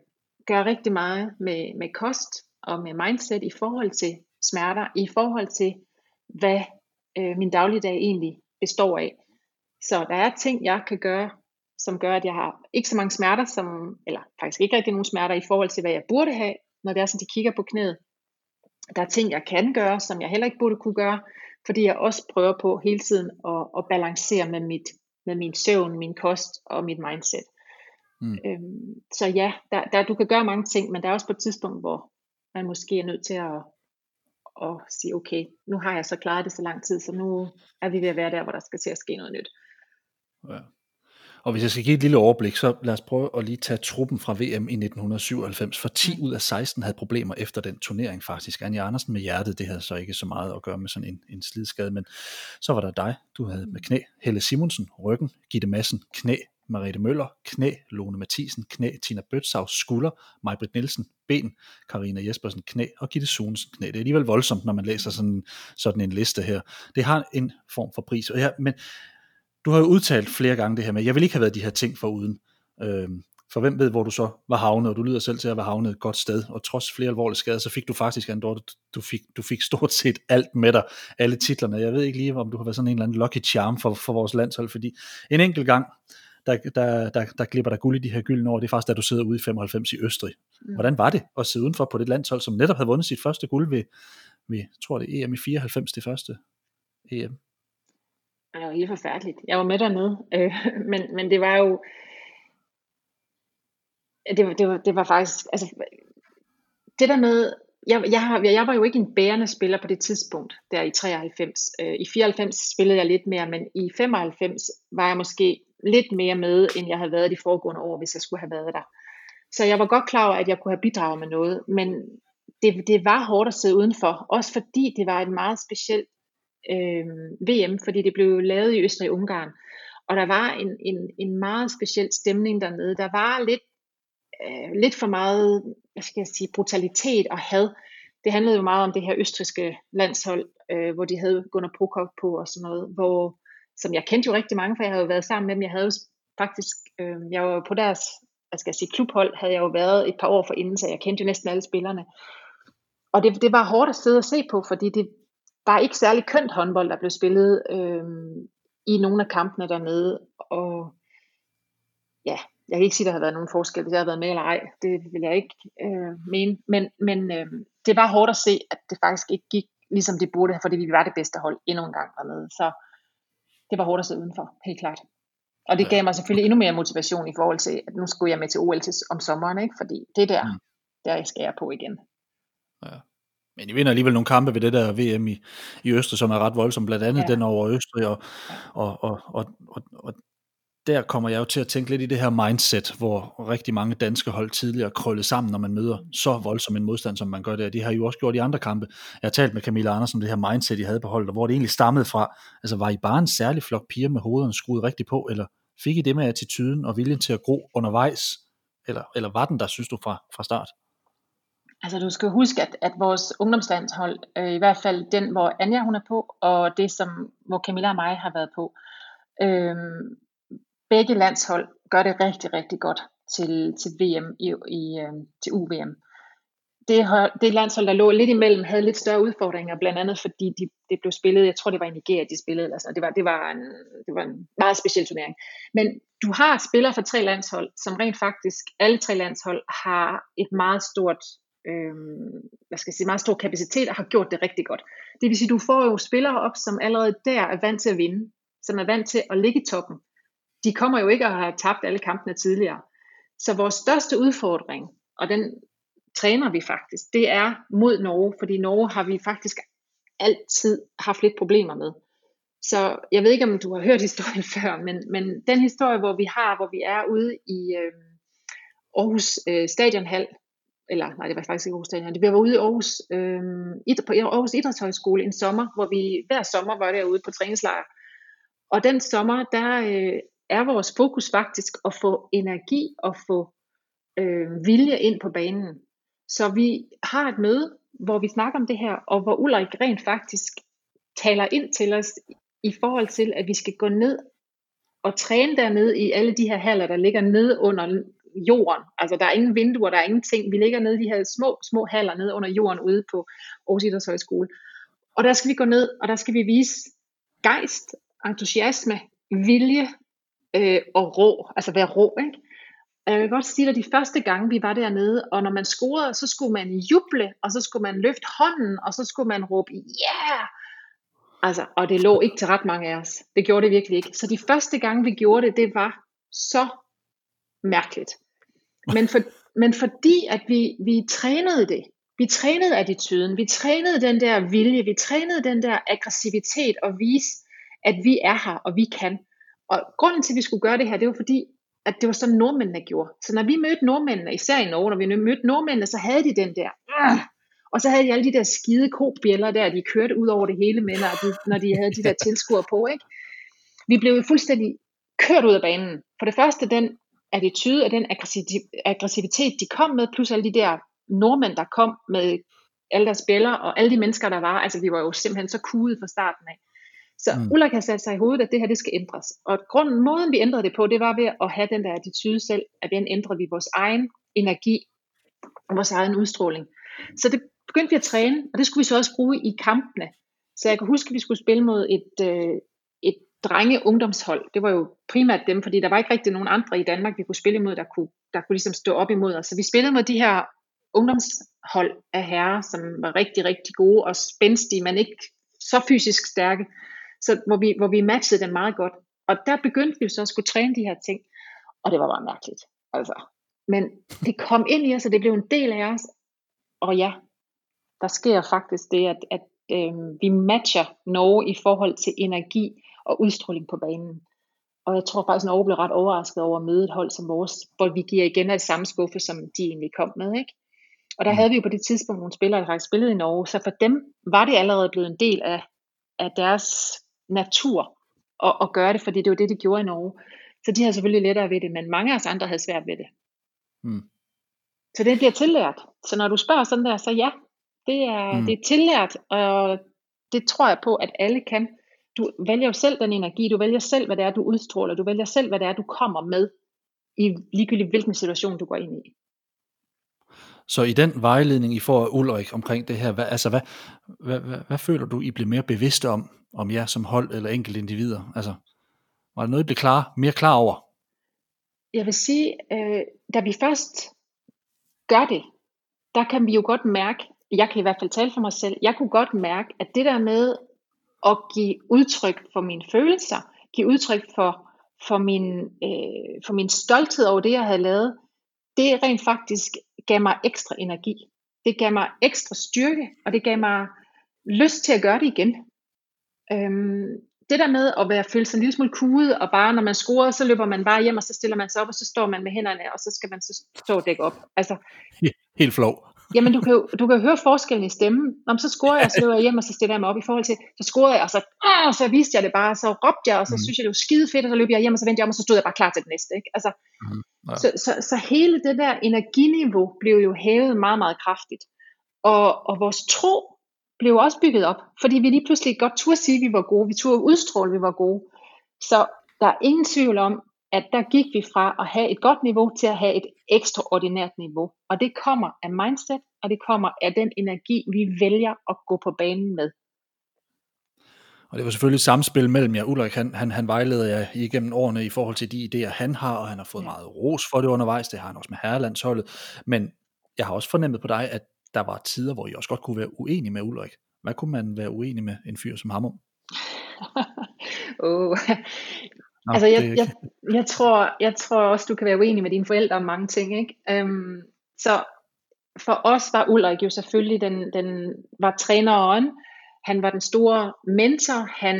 gøre rigtig meget med, med kost og med mindset i forhold til smerter, i forhold til, hvad øh, min dagligdag egentlig består af. Så der er ting, jeg kan gøre, som gør, at jeg har ikke så mange smerter, som, eller faktisk ikke rigtig nogen smerter i forhold til, hvad jeg burde have, når det er sådan, de kigger på knæet. Der er ting, jeg kan gøre, som jeg heller ikke burde kunne gøre, fordi jeg også prøver på hele tiden at, at balancere med, mit, med min søvn, min kost og mit mindset. Mm. Øhm, så ja, der, der, du kan gøre mange ting, men der er også på et tidspunkt, hvor man måske er nødt til at, og sige, okay, nu har jeg så klaret det så lang tid, så nu er vi ved at være der, hvor der skal til at ske noget nyt. Ja. Og hvis jeg skal give et lille overblik, så lad os prøve at lige tage truppen fra VM i 1997, for 10 ud af 16 havde problemer efter den turnering faktisk. Anja Andersen med hjertet, det havde så ikke så meget at gøre med sådan en, en slidskade, men så var der dig, du havde med knæ, Helle Simonsen, ryggen, Gitte Madsen, knæ, Mariette Møller, knæ, Lone Mathisen, knæ, Tina Bøtsav, skulder, Majbrit Nielsen, ben, Karina Jespersen, knæ. Og Gitte Sunesen, knæ. Det er alligevel voldsomt, når man læser sådan, sådan en liste her. Det har en form for pris. Og ja, men du har jo udtalt flere gange det her med, jeg vil ikke have været de her ting for uden. Øhm, for hvem ved, hvor du så var havnet, og du lyder selv til at være havnet et godt sted, og trods flere alvorlige skader, så fik du faktisk, Andor, du fik, du fik stort set alt med dig, alle titlerne. Jeg ved ikke lige, om du har været sådan en eller anden lucky charm for, for vores landshold, fordi en enkelt gang, der, der, der, der glipper der guld i de her gyldne år, det er faktisk, da du sidder ude i 95 i Østrig. Mm. Hvordan var det at sidde udenfor på det landshold, som netop havde vundet sit første guld ved, ved tror det EM i 94, det første EM? Det var helt forfærdeligt. Jeg var med dernede, øh, men, men det var jo, det, var, det, var, det var faktisk, altså, det der med, jeg, jeg, har, jeg var jo ikke en bærende spiller på det tidspunkt, der i 93. Øh, I 94 spillede jeg lidt mere, men i 95 var jeg måske lidt mere med, end jeg havde været de foregående år, hvis jeg skulle have været der. Så jeg var godt klar over, at jeg kunne have bidraget med noget, men det, det var hårdt at sidde udenfor, også fordi det var et meget specielt øh, VM, fordi det blev lavet i Østrig-Ungarn, og der var en, en, en meget speciel stemning dernede. Der var lidt, øh, lidt for meget, hvad skal jeg sige, brutalitet og had det handlede jo meget om det her østriske landshold, øh, hvor de havde Gunnar Prokop på og sådan noget, hvor, som jeg kendte jo rigtig mange, for jeg havde jo været sammen med dem. Jeg havde jo faktisk, øh, jeg var jo på deres, hvad skal jeg sige, klubhold, havde jeg jo været et par år for inden, så jeg kendte jo næsten alle spillerne. Og det, det var hårdt at sidde og se på, fordi det var ikke særlig kønt håndbold, der blev spillet øh, i nogle af kampene dernede. Og ja, jeg kan ikke sige, at der har været nogen forskel, hvis jeg har været med eller ej. Det vil jeg ikke øh, mene. Men, men øh, det var hårdt at se, at det faktisk ikke gik, ligesom det burde, fordi vi var det bedste hold endnu en gang dernede. Så det var hårdt at sidde udenfor, helt klart. Og det gav mig selvfølgelig endnu mere motivation i forhold til, at nu skulle jeg med til OL til, om sommeren, ikke? fordi det er der, mm. der skal jeg på igen. Ja. Men I vinder alligevel nogle kampe ved det der VM i, i Østrig, som er ret voldsomt, blandt andet ja. den over Østrig, og, og, og, og, og, og der kommer jeg jo til at tænke lidt i det her mindset, hvor rigtig mange danske hold tidligere krøllet sammen, når man møder så voldsom en modstand, som man gør der. De har jo også gjort i andre kampe. Jeg har talt med Camilla Andersen om det her mindset, I havde på holdet, og hvor det egentlig stammede fra. Altså var I bare en særlig flok piger med hovederne skruet rigtigt på, eller fik I det med attituden og viljen til at gro undervejs, eller, eller var den der, synes du, fra, fra start? Altså du skal huske, at, at vores ungdomslandshold, øh, i hvert fald den, hvor Anja hun er på, og det, som, hvor Camilla og mig har været på, øh, begge landshold gør det rigtig, rigtig godt til, til VM i, i øh, til UVM. Det, det landshold, der lå lidt imellem, havde lidt større udfordringer, blandt andet fordi de, det blev spillet, jeg tror det var i Nigeria, de spillede, eller sådan, det, var, det, var en, det var en meget speciel turnering. Men du har spillere fra tre landshold, som rent faktisk, alle tre landshold, har et meget stort øh, hvad skal jeg sige, meget stor kapacitet og har gjort det rigtig godt. Det vil sige, du får jo spillere op, som allerede der er vant til at vinde, som er vant til at ligge i toppen. De kommer jo ikke at have tabt alle kampene tidligere. Så vores største udfordring, og den træner vi faktisk, det er mod Norge, fordi Norge har vi faktisk altid haft lidt problemer med. Så jeg ved ikke, om du har hørt historien før, men, men den historie, hvor vi har, hvor vi er ude i øh, Aarhus øh, Stadionhal, eller nej, det var faktisk ikke Aarhus Stadion, det var ude i Aarhus, øh, på Aarhus Idrætshøjskole en sommer, hvor vi hver sommer var derude på træningslejr. Og den sommer, der øh, er vores fokus faktisk at få energi og få øh, vilje ind på banen. Så vi har et møde, hvor vi snakker om det her, og hvor Ulrik rent faktisk taler ind til os i forhold til, at vi skal gå ned og træne dernede i alle de her haller, der ligger nede under jorden. Altså der er ingen vinduer, der er ingenting. Vi ligger nede i de her små, små haller nede under jorden ude på Aarhus Idrætshøjskole. Og der skal vi gå ned, og der skal vi vise gejst, entusiasme, vilje øh, og rå. Altså være rå, ikke? Jeg vil godt sige, at de første gange vi var dernede, og når man scorede, så skulle man juble, og så skulle man løfte hånden, og så skulle man råbe, yeah! Altså, og det lå ikke til ret mange af os. Det gjorde det virkelig ikke. Så de første gange vi gjorde det, det var så mærkeligt. Men, for, men fordi at vi, vi trænede det, vi trænede attituden, vi trænede den der vilje, vi trænede den der aggressivitet og vise, at vi er her, og vi kan. Og grunden til, at vi skulle gøre det her, det var fordi, at det var sådan nordmændene gjorde. Så når vi mødte nordmændene, især i Norge, når vi mødte nordmændene, så havde de den der, uh, og så havde de alle de der skide kobjæller der, de kørte ud over det hele med, når de, når de havde de der tilskuere på. Ikke? Vi blev fuldstændig kørt ud af banen. For det første, den attitude og den aggressivitet, de kom med, plus alle de der nordmænd, der kom med alle deres spillere og alle de mennesker, der var. Altså, vi var jo simpelthen så kudet fra starten af. Så mm. Ulrik har sat sig i hovedet, at det her, det skal ændres. Og grunden, måden vi ændrede det på, det var ved at have den der attitude selv, at den ændrede vi vores egen energi og vores egen udstråling. Så det begyndte vi at træne, og det skulle vi så også bruge i kampene. Så jeg kan huske, at vi skulle spille mod et, øh, drenge ungdomshold. Det var jo primært dem, fordi der var ikke rigtig nogen andre i Danmark, vi kunne spille imod, der kunne, der kunne ligesom stå op imod os. Så vi spillede mod de her ungdomshold af herrer, som var rigtig, rigtig gode og spændstige, men ikke så fysisk stærke. Så hvor vi, hvor vi matchede dem meget godt. Og der begyndte vi så at skulle træne de her ting. Og det var bare mærkeligt. Altså. Men det kom ind i os, og det blev en del af os. Og ja, der sker faktisk det, at, at øh, vi matcher Norge i forhold til energi og udstråling på banen. Og jeg tror faktisk, at Norge blev ret overrasket over at møde et hold som vores, hvor vi giver igen af samme skuffe, som de egentlig kom med. Ikke? Og der mm. havde vi jo på det tidspunkt nogle spillere, der faktisk spillede i Norge, så for dem var det allerede blevet en del af, af deres natur at, at gøre det, fordi det var det, de gjorde i Norge. Så de havde selvfølgelig lettere ved det, men mange af os andre havde svært ved det. Mm. Så det bliver tillært. Så når du spørger sådan der, så ja, Det er, mm. det er tillært, og det tror jeg på, at alle kan. Du vælger jo selv den energi, du vælger selv, hvad det er, du udstråler, du vælger selv, hvad det er, du kommer med, i ligegyldigt hvilken situation, du går ind i. Så i den vejledning, I får af Ulrik omkring det her, hvad, altså hvad, hvad, hvad, hvad føler du, I bliver mere bevidste om, om jer som hold eller enkelte individer? Altså, var det noget, I blev klar, mere klar over? Jeg vil sige, øh, da vi først gør det, der kan vi jo godt mærke, jeg kan i hvert fald tale for mig selv, jeg kunne godt mærke, at det der med at give udtryk for mine følelser, give udtryk for, for, min, øh, for min stolthed over det, jeg havde lavet, det rent faktisk gav mig ekstra energi. Det gav mig ekstra styrke, og det gav mig lyst til at gøre det igen. Øhm, det der med at være føle sig en lille smule kuget, og bare når man scorer, så løber man bare hjem, og så stiller man sig op, og så står man med hænderne, og så skal man så stå og dække op. Altså, Helt flov. Jamen, du kan jo du kan høre forskellen i stemmen. Om så scorer jeg, så løber jeg hjem, og så stiller jeg mig op i forhold til, så scorede jeg, og så, åh, så viste jeg det bare, så råbte jeg, og så mm. synes jeg, det var skide fedt, og så løb jeg hjem, og så vendte jeg om, og så stod jeg bare klar til det næste. Ikke? Altså, mm. ja. så, så, så, hele det der energiniveau blev jo hævet meget, meget kraftigt. Og, og vores tro blev også bygget op, fordi vi lige pludselig godt turde sige, at vi var gode, vi turde udstråle, at vi var gode. Så der er ingen tvivl om, at der gik vi fra at have et godt niveau til at have et ekstraordinært niveau. Og det kommer af mindset, og det kommer af den energi, vi vælger at gå på banen med. Og det var selvfølgelig et samspil mellem jer. Ulrik, han, han, han vejleder jer igennem årene i forhold til de idéer, han har, og han har fået ja. meget ros for det undervejs. Det har han også med herrelandsholdet. Men jeg har også fornemmet på dig, at der var tider, hvor I også godt kunne være uenige med Ulrik. Hvad kunne man være uenig med en fyr som ham om? oh. Nå, altså, jeg, jeg, jeg, tror, jeg tror også, du kan være uenig med dine forældre om mange ting. Ikke? Um, så for os var Ulrik jo selvfølgelig den, den var træneren. Han var den store mentor. Han,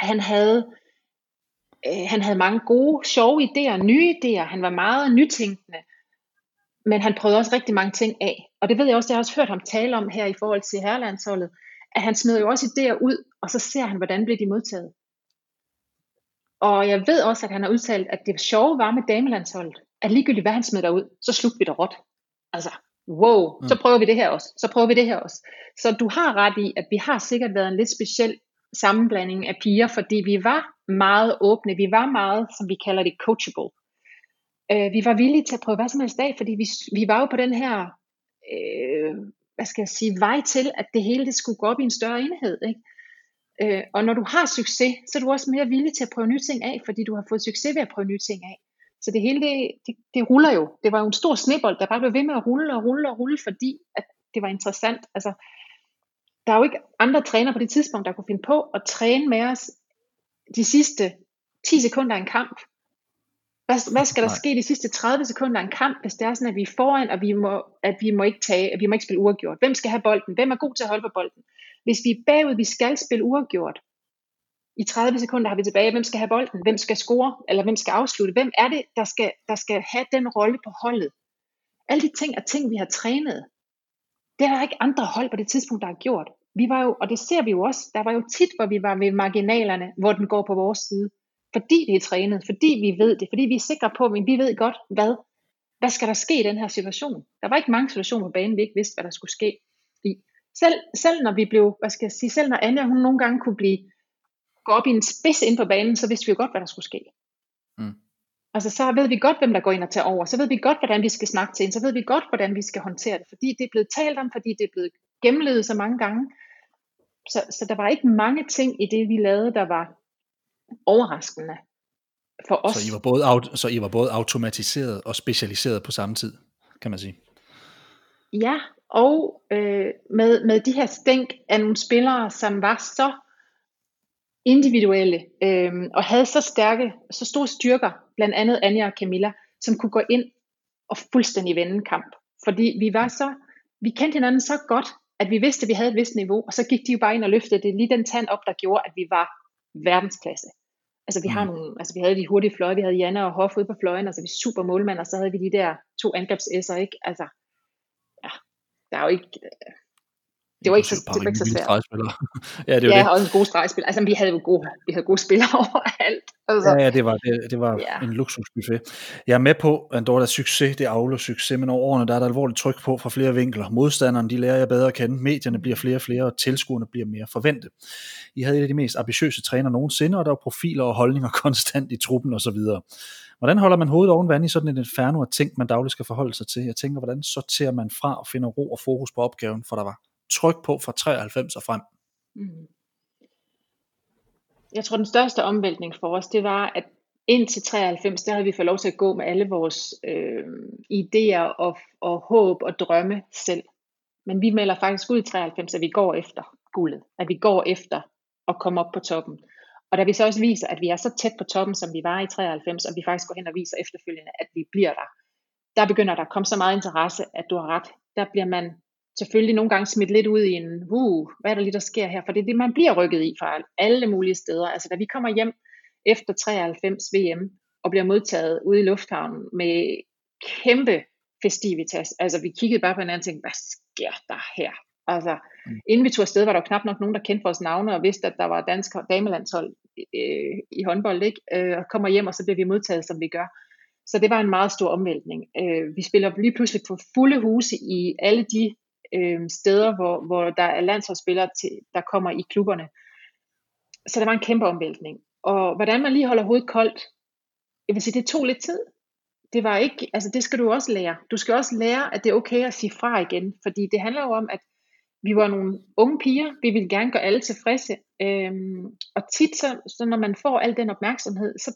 han havde øh, han havde mange gode, sjove idéer, nye idéer. Han var meget nytænkende. Men han prøvede også rigtig mange ting af. Og det ved jeg også, jeg har også hørt ham tale om her i forhold til herrelandsholdet, at han smed jo også idéer ud, og så ser han, hvordan bliver de modtaget. Og jeg ved også, at han har udtalt, at det sjove var med damelandsholdet, at ligegyldigt hvad han smed derud, så slugte vi det råt. Altså, wow, mm. så prøver vi det her også, så prøver vi det her også. Så du har ret i, at vi har sikkert været en lidt speciel sammenblanding af piger, fordi vi var meget åbne, vi var meget, som vi kalder det, coachable. Uh, vi var villige til at prøve hvad som helst af, fordi vi, vi var jo på den her, uh, hvad skal jeg sige, vej til, at det hele det skulle gå op i en større enhed. Ikke? Øh, og når du har succes, så er du også mere villig til at prøve nye ting af, fordi du har fået succes ved at prøve nye ting af. Så det hele, det, det, det ruller jo. Det var jo en stor snibbold, der bare blev ved med at rulle og rulle og rulle, fordi at det var interessant. Altså, der er jo ikke andre træner på det tidspunkt, der kunne finde på at træne med os de sidste 10 sekunder af en kamp. Hvad, hvad skal der Nej. ske de sidste 30 sekunder af en kamp, hvis det er sådan, at vi er foran, og vi må, at vi må ikke tage, at vi må ikke spille uafgjort? Hvem skal have bolden? Hvem er god til at holde på bolden? Hvis vi er bagud, vi skal spille uafgjort. I 30 sekunder har vi tilbage, hvem skal have bolden, hvem skal score, eller hvem skal afslutte, hvem er det, der skal, der skal have den rolle på holdet. Alle de ting er ting, vi har trænet. Det er der ikke andre hold på det tidspunkt, der har gjort. Vi var jo, og det ser vi jo også, der var jo tit, hvor vi var ved marginalerne, hvor den går på vores side. Fordi det er trænet, fordi vi ved det, fordi vi er sikre på, at vi ved godt, hvad, hvad skal der ske i den her situation. Der var ikke mange situationer på banen, vi ikke vidste, hvad der skulle ske i. Selv, selv når vi blev, hvad skal jeg sige, selv når Anja hun nogle gange kunne blive, gå op i en spids ind på banen, så vidste vi jo godt, hvad der skulle ske. Mm. Altså så ved vi godt, hvem der går ind og tager over, så ved vi godt, hvordan vi skal snakke til en, så ved vi godt, hvordan vi skal håndtere det, fordi det er blevet talt om, fordi det er blevet gennemlevet så mange gange. Så, så der var ikke mange ting i det, vi lavede, der var overraskende for os. Så I var både, så I var både automatiseret og specialiseret på samme tid, kan man sige? Ja, og øh, med, med de her stænk af nogle spillere, som var så individuelle øh, og havde så stærke, så store styrker, blandt andet Anja og Camilla, som kunne gå ind og fuldstændig vende en kamp. Fordi vi var så, vi kendte hinanden så godt, at vi vidste, at vi havde et vist niveau, og så gik de jo bare ind og løftede det lige den tand op, der gjorde, at vi var verdensklasse. Altså vi, har mm. nogle, altså vi havde de hurtige fløje, vi havde Janne og Hoff ude på fløjen, altså vi super målmænd, og så havde vi de der to angrebsæsser, ikke? Altså, der er jo ikke... det var ikke så, det var ikke så svært. ja, det var ja, det. og en god stregspil. Altså, vi havde jo gode, vi havde gode spillere overalt. Altså. Ja, ja, det var, det, det var ja. en luksusbuffet. Jeg er med på, at er succes, det er Aulos succes, men over årene der er der alvorligt tryk på fra flere vinkler. Modstanderne, de lærer jeg bedre at kende. Medierne bliver flere og flere, og tilskuerne bliver mere forventet. I havde et af de mest ambitiøse træner nogensinde, og der var profiler og holdninger konstant i truppen osv. Hvordan holder man hovedet oven vand i sådan et inferno af ting, man dagligt skal forholde sig til? Jeg tænker, hvordan sorterer man fra og finder ro og fokus på opgaven, for der var tryk på fra 93 og frem? Mm. Jeg tror, den største omvæltning for os, det var, at indtil 93, der havde vi fået lov til at gå med alle vores øh, idéer og, og håb og drømme selv. Men vi melder faktisk ud i 93, at vi går efter guldet. At vi går efter at komme op på toppen. Og da vi så også viser, at vi er så tæt på toppen, som vi var i 93, og vi faktisk går hen og viser efterfølgende, at vi bliver der, der begynder der at komme så meget interesse, at du har ret. Der bliver man selvfølgelig nogle gange smidt lidt ud i en, uh, hvad er der lige, der sker her? For det er det, man bliver rykket i fra alle mulige steder. Altså da vi kommer hjem efter 93 VM, og bliver modtaget ude i lufthavnen med kæmpe festivitas. Altså vi kiggede bare på hinanden og tænkte, hvad sker der her? Altså, mm. inden vi tog afsted, var der jo knap nok nogen, der kendte vores navne, og vidste, at der var dansk damelandshold øh, i håndbold, ikke? Øh, og kommer hjem, og så bliver vi modtaget, som vi gør. Så det var en meget stor omvæltning. Øh, vi spiller lige pludselig på fulde huse i alle de øh, steder, hvor, hvor der er landsholdsspillere, til, der kommer i klubberne. Så der var en kæmpe omvæltning. Og hvordan man lige holder hovedet koldt, jeg vil sige, det tog lidt tid. Det var ikke, altså det skal du også lære. Du skal også lære, at det er okay at sige fra igen, fordi det handler jo om, at vi var nogle unge piger, vi ville gerne gøre alle tilfredse, øhm, og tit så, så når man får al den opmærksomhed, så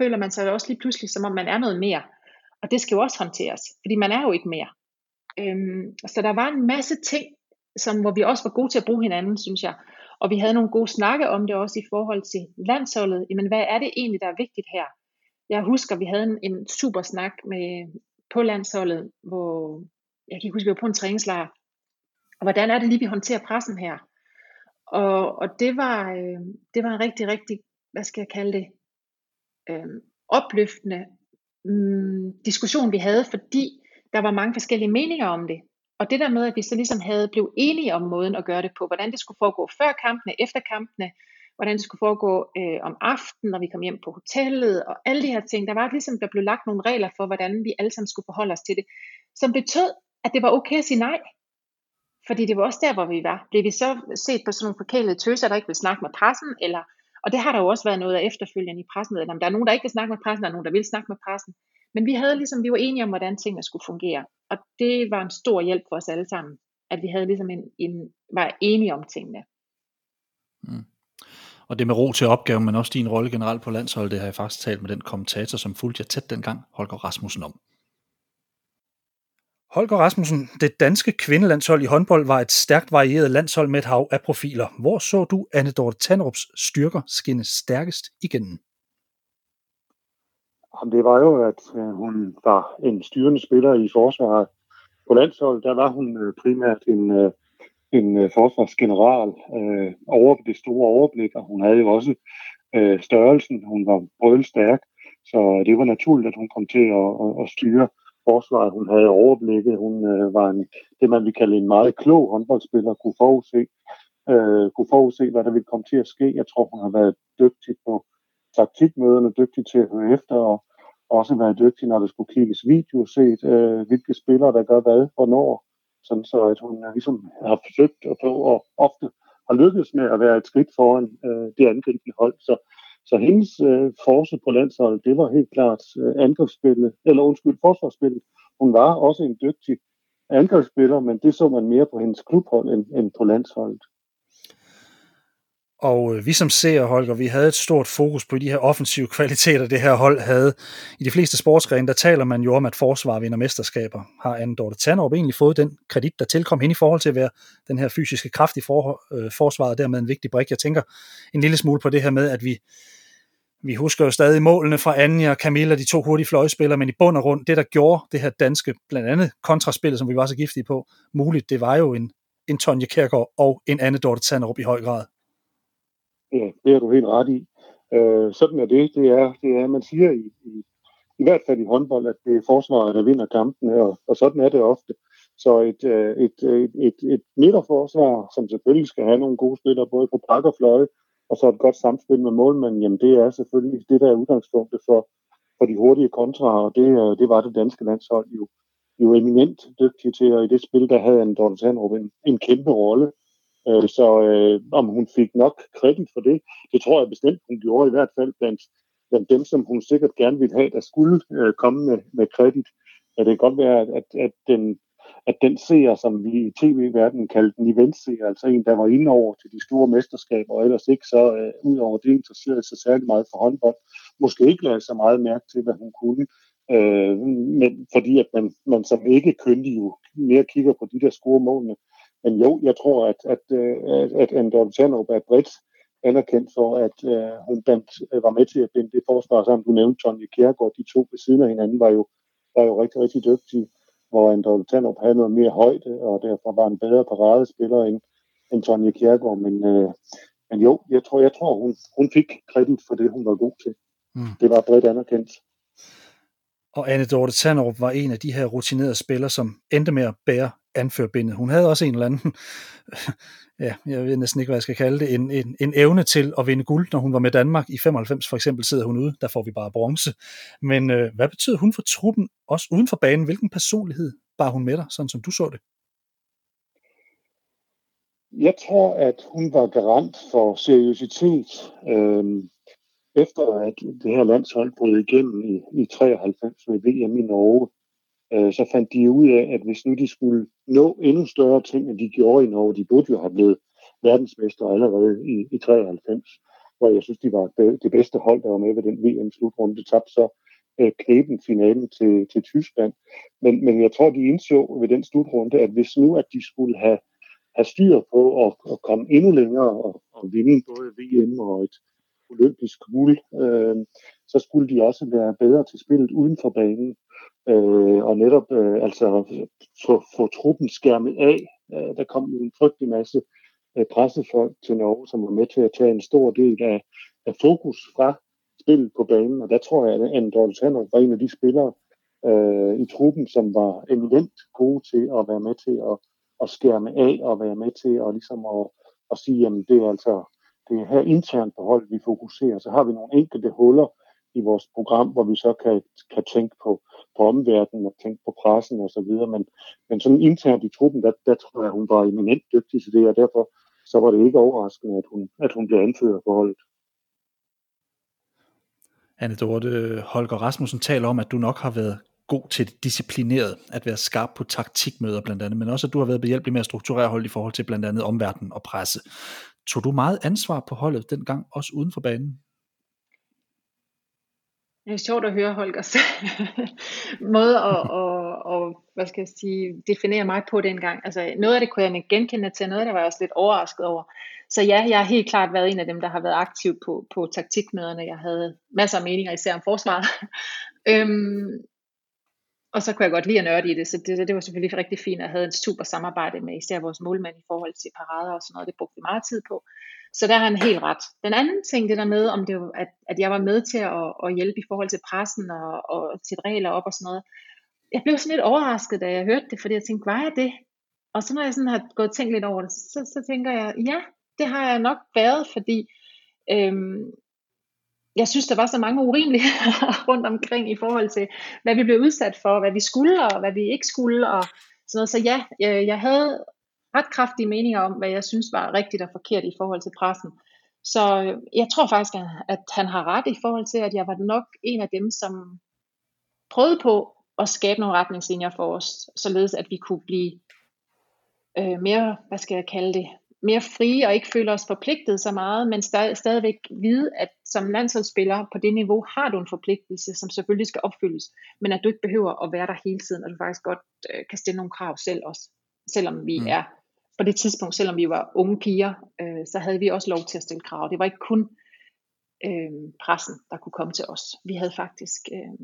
føler man sig også lige pludselig, som om man er noget mere, og det skal jo også håndteres, fordi man er jo ikke mere. Øhm, så der var en masse ting, som, hvor vi også var gode til at bruge hinanden, synes jeg, og vi havde nogle gode snakke om det også i forhold til landsholdet, jamen hvad er det egentlig, der er vigtigt her? Jeg husker, vi havde en, en super snak med, på landsholdet, hvor jeg kan ikke huske, vi var på en træningslejr, hvordan er det lige, vi håndterer pressen her? Og, og det, var, øh, det var en rigtig, rigtig, hvad skal jeg kalde det, øh, opløftende øh, diskussion, vi havde, fordi der var mange forskellige meninger om det. Og det der med, at vi så ligesom havde blev enige om måden at gøre det på, hvordan det skulle foregå før kampene, efter kampene, hvordan det skulle foregå øh, om aftenen, når vi kom hjem på hotellet, og alle de her ting. Der var ligesom, der blev lagt nogle regler for, hvordan vi alle sammen skulle forholde os til det, som betød, at det var okay at sige nej. Fordi det var også der, hvor vi var. Blev vi så set på sådan nogle forkælede tøser, der ikke vil snakke med pressen, eller, og det har der jo også været noget af efterfølgende i pressen, eller om der er nogen, der ikke vil snakke med pressen, der er nogen, der vil snakke med pressen. Men vi havde ligesom, vi var enige om, hvordan tingene skulle fungere. Og det var en stor hjælp for os alle sammen, at vi havde ligesom en, en var enige om tingene. Mm. Og det med ro til opgaven, men også din rolle generelt på landsholdet, det har jeg faktisk talt med den kommentator, som fulgte jer tæt dengang, Holger Rasmussen om. Holger Rasmussen, det danske kvindelandshold i håndbold var et stærkt varieret landshold med et hav af profiler. Hvor så du Anne Dorte Tanrups styrker skinne stærkest igennem? Det var jo, at øh, hun var en styrende spiller i forsvaret. På landsholdet, der var hun øh, primært en, øh, en forsvarsgeneral over det store overblik, og hun havde jo også størrelsen. Hun var brølstærk, så det var naturligt, at hun kom til at, at, at styre forsvaret. Hun havde overblikket. Hun øh, var en, det, man vil kalde en meget klog håndboldspiller, kunne forudse, øh, kunne forudse, hvad der ville komme til at ske. Jeg tror, hun har været dygtig på taktikmøderne, dygtig til at høre efter, og også været dygtig, når der skulle kigges video, set øh, hvilke spillere, der gør hvad, hvornår. Sådan så, at hun øh, ligesom har forsøgt at få, og ofte har lykkedes med at være et skridt foran øh, det angribende hold. Så så hendes øh, force på landsholdet, det var helt klart øh, angrebsspillet, eller undskyld, forsvarsspillet. Hun var også en dygtig angrebsspiller, men det så man mere på hendes klubhold end, end på landsholdet. Og øh, vi som ser, Holger, vi havde et stort fokus på de her offensive kvaliteter, det her hold havde. I de fleste sportsgrene, der taler man jo om, at forsvar vinder mesterskaber. Har Anne Dorte Tannerup egentlig fået den kredit, der tilkom hende i forhold til at være den her fysiske kraft i for, øh, forsvaret, og dermed en vigtig brik. Jeg tænker en lille smule på det her med, at vi, vi husker jo stadig målene fra Anja og Camilla, de to hurtige fløjspillere, men i bund og grund, det der gjorde det her danske, blandt andet kontraspillet, som vi var så giftige på, muligt, det var jo en, en Tonje Kærgaard og en Anne Dorte Tannerup i høj grad. Ja, det har du helt ret i. Øh, sådan er det. Det er, det er, man siger i, i, i hvert fald i håndbold, at det er forsvaret, der vinder kampene, og, og sådan er det ofte. Så et, øh, et, et, et, et midterforsvar, som selvfølgelig skal have nogle gode spillere, både på bak og fløje, og så et godt samspil med målmanden, jamen det er selvfølgelig det, der er udgangspunktet for, for de hurtige kontra, og det, øh, det var det danske landshold jo, jo eminent dygtige til, og i det spil, der havde en Dorte Sandrup en, en kæmpe rolle. Øh, så øh, om hun fik nok kredit for det, det tror jeg bestemt, hun gjorde i hvert fald blandt, blandt dem, som hun sikkert gerne ville have, der skulle øh, komme med, med kredit. Ja, det kan godt være, at, at, den, at den seer, som vi i tv-verdenen kaldte en eventseer, altså en, der var inde over til de store mesterskaber, og ellers ikke så øh, ud over det interesserede sig særlig meget for håndbold, måske ikke lagde så meget mærke til, hvad hun kunne, øh, men fordi at man, man som ikke køndig jo mere kigger på de der scoremålene. Men jo, jeg tror, at, at, øh, at, at Andorra Tjernup er bredt anerkendt for, at øh, hun bandt, øh, var med til at binde det forsvar sammen. Du nævnte Tonje Kjærgaard, de to ved siden af hinanden var jo, var jo rigtig, rigtig dygtige, hvor Andorra Tjernup havde noget mere højde, og derfor var en bedre paradespiller end, end Tony Kjærgaard. Men, øh, men jo, jeg tror, jeg tror hun, hun fik kredit for det, hun var god til. Mm. Det var bredt anerkendt. Og Anne Dorte Tanderup var en af de her rutinerede spillere, som endte med at bære anførbindet. Hun havde også en eller anden, ja, jeg ved næsten ikke, hvad jeg skal kalde det, en, en, en evne til at vinde guld, når hun var med Danmark. I 95 for eksempel sidder hun ude, der får vi bare bronze. Men øh, hvad betyder hun for truppen, også uden for banen? Hvilken personlighed bar hun med dig, sådan som du så det? Jeg tror, at hun var garant for seriøsitet. Øhm, efter at det her landshold brød igennem i, i 93 med VM i Norge, øh, så fandt de ud af, at hvis nu de skulle nå endnu større ting, end de gjorde i Norge, de burde jo have blevet verdensmester allerede i, i 93, hvor jeg synes, de var det bedste hold, der var med ved den VM-slutrunde. tabte så øh, knæben finalen til, til Tyskland. Men, men jeg tror, de indså ved den slutrunde, at hvis nu, at de skulle have, have styr på at, at komme endnu længere og, og vinde både VM og et, olympisk guld, øh, så skulle de også være bedre til spillet uden for banen. Øh, og netop øh, altså få, få truppen skærmet af. Øh, der kom jo en frygtelig masse øh, pressefolk til Norge, som var med til at tage en stor del af, af fokus fra spillet på banen. Og der tror jeg, at Anne Dorte var en af de spillere øh, i truppen, som var eminent gode til at være med til at, at skærme af og være med til at, ligesom at, at sige, at det er altså det er her internt på holdet, vi fokuserer. Så har vi nogle enkelte huller i vores program, hvor vi så kan, kan tænke på, på omverdenen og tænke på pressen og så videre. Men, men sådan internt i truppen, der, der tror jeg, hun var eminent dygtig til det, og derfor så var det ikke overraskende, at hun, at hun blev anført på holdet. Anne Dorte Holger Rasmussen taler om, at du nok har været god til det disciplineret, at være skarp på taktikmøder blandt andet, men også at du har været behjælpelig med at strukturere holdet i forhold til blandt andet omverdenen og presse. Tog du meget ansvar på holdet dengang, også uden for banen? Det er sjovt at høre Holgers måde at, at, at, hvad skal jeg sige, definere mig på dengang. Altså, noget af det kunne jeg genkende til, noget af det var jeg også lidt overrasket over. Så ja, jeg har helt klart været en af dem, der har været aktiv på, på taktikmøderne. Jeg havde masser af meninger, især om forsvaret. øhm, og så kunne jeg godt lide at nørde i det, så det, det var selvfølgelig rigtig fint, at have en super samarbejde med især vores målmand i forhold til parader og sådan noget, det brugte vi meget tid på. Så der har han helt ret. Den anden ting, det der med, om det var, at, at jeg var med til at, at hjælpe i forhold til pressen og, og til regler op og sådan noget. Jeg blev sådan lidt overrasket, da jeg hørte det, fordi jeg tænkte, var jeg det? Og så når jeg sådan har gået og tænkt lidt over det, så, så tænker jeg, ja, det har jeg nok været, fordi øhm, jeg synes, der var så mange urimeligheder rundt omkring i forhold til, hvad vi blev udsat for, hvad vi skulle og hvad vi ikke skulle. Og sådan noget. Så ja, øh, jeg, havde ret kraftige meninger om, hvad jeg synes var rigtigt og forkert i forhold til pressen. Så øh, jeg tror faktisk, at han har ret i forhold til, at jeg var nok en af dem, som prøvede på at skabe nogle retningslinjer for os, således at vi kunne blive øh, mere, hvad skal jeg kalde det, mere frie og ikke føle os forpligtet så meget, men stadig, stadigvæk vide, at som landsholdsspiller på det niveau har du en forpligtelse, som selvfølgelig skal opfyldes, men at du ikke behøver at være der hele tiden, og du faktisk godt øh, kan stille nogle krav selv også, selvom vi mm. er på det tidspunkt, selvom vi var unge piger, øh, så havde vi også lov til at stille krav. Det var ikke kun øh, pressen, der kunne komme til os. Vi havde faktisk øh,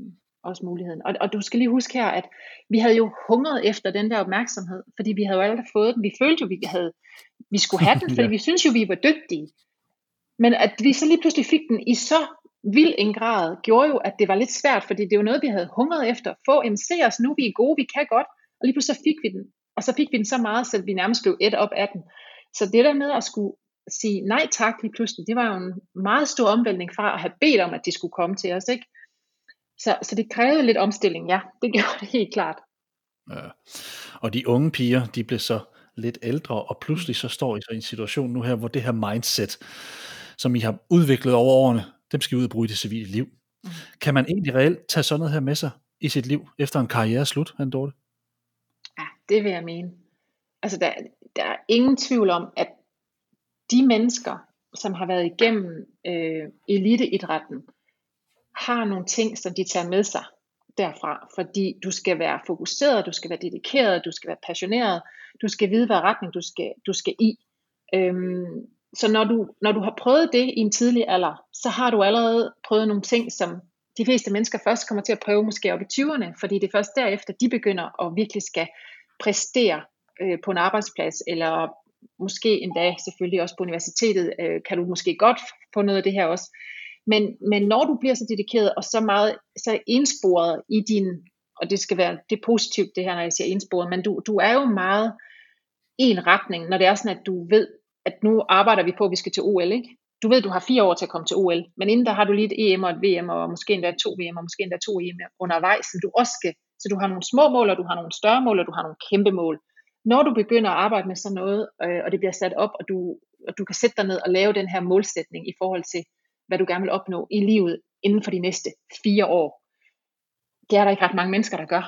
også muligheden. Og, og du skal lige huske her, at vi havde jo hungret efter den der opmærksomhed, fordi vi havde jo aldrig fået den. Vi følte jo, vi, havde, vi skulle have den, fordi ja. vi synes jo, vi var dygtige. Men at vi så lige pludselig fik den i så vild en grad, gjorde jo, at det var lidt svært, fordi det var noget, vi havde hungret efter. Få, jamen se os nu, vi er gode, vi kan godt. Og lige pludselig så fik vi den Og så fik vi den så meget, så vi nærmest blev et op af den. Så det der med at skulle sige nej tak lige pludselig, det var jo en meget stor omvæltning fra at have bedt om, at de skulle komme til os. Ikke? Så, så det krævede lidt omstilling, ja, det gjorde det helt klart. Ja. Og de unge piger, de blev så lidt ældre, og pludselig så står I så i en situation nu her, hvor det her mindset, som I har udviklet over årene, dem skal I ud og bruge i det civile liv. Mm. Kan man egentlig reelt tage sådan noget her med sig i sit liv, efter en karriere slut, han Dorte? Ja, det vil jeg mene. Altså, der, der er ingen tvivl om, at de mennesker, som har været igennem øh, eliteidrætten, har nogle ting, som de tager med sig derfra, fordi du skal være fokuseret, du skal være dedikeret, du skal være passioneret, du skal vide, hvad retning du skal, du skal i. Øhm, så når du, når du har prøvet det i en tidlig alder, så har du allerede prøvet nogle ting, som de fleste mennesker først kommer til at prøve måske op i 20'erne, fordi det er først derefter, de begynder at virkelig skal præstere øh, på en arbejdsplads, eller måske endda selvfølgelig også på universitetet, øh, kan du måske godt få noget af det her også. Men, men når du bliver så dedikeret og så meget så indsporet i din, og det skal være det er positivt det her, når jeg siger indsporet, men du, du er jo meget i en retning, når det er sådan, at du ved, at nu arbejder vi på, at vi skal til OL, ikke? Du ved, du har fire år til at komme til OL, men inden der har du lige et EM og et VM, og måske endda to VM, og måske endda to EM undervejs, som du også skal. Så du har nogle små mål, og du har nogle større mål, og du har nogle kæmpe mål. Når du begynder at arbejde med sådan noget, øh, og det bliver sat op, og du, og du kan sætte dig ned og lave den her målsætning i forhold til, hvad du gerne vil opnå i livet inden for de næste fire år. Det er der ikke ret mange mennesker, der gør.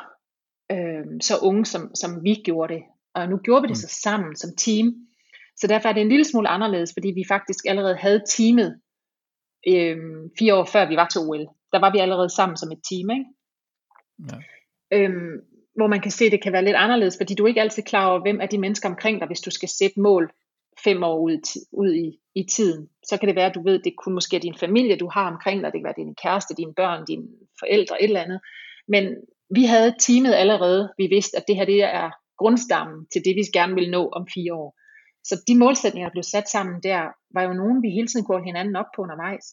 Øh, så unge, som, som vi gjorde det. Og nu gjorde vi det mm. så sammen som team. Så derfor er det en lille smule anderledes, fordi vi faktisk allerede havde teamet øh, fire år før vi var til OL. Der var vi allerede sammen som et team. Ikke? Ja. Øhm, hvor man kan se, at det kan være lidt anderledes, fordi du er ikke altid klar over, hvem er de mennesker omkring dig, hvis du skal sætte mål fem år ud, ud i, i tiden. Så kan det være, at du ved, at det kun måske er din familie, du har omkring dig. Det kan være din kæreste, dine børn, dine forældre, et eller andet. Men vi havde teamet allerede. Vi vidste, at det her det er grundstammen til det, vi gerne vil nå om fire år. Så de målsætninger, der blev sat sammen der, var jo nogen, vi hele tiden kunne hinanden op på undervejs.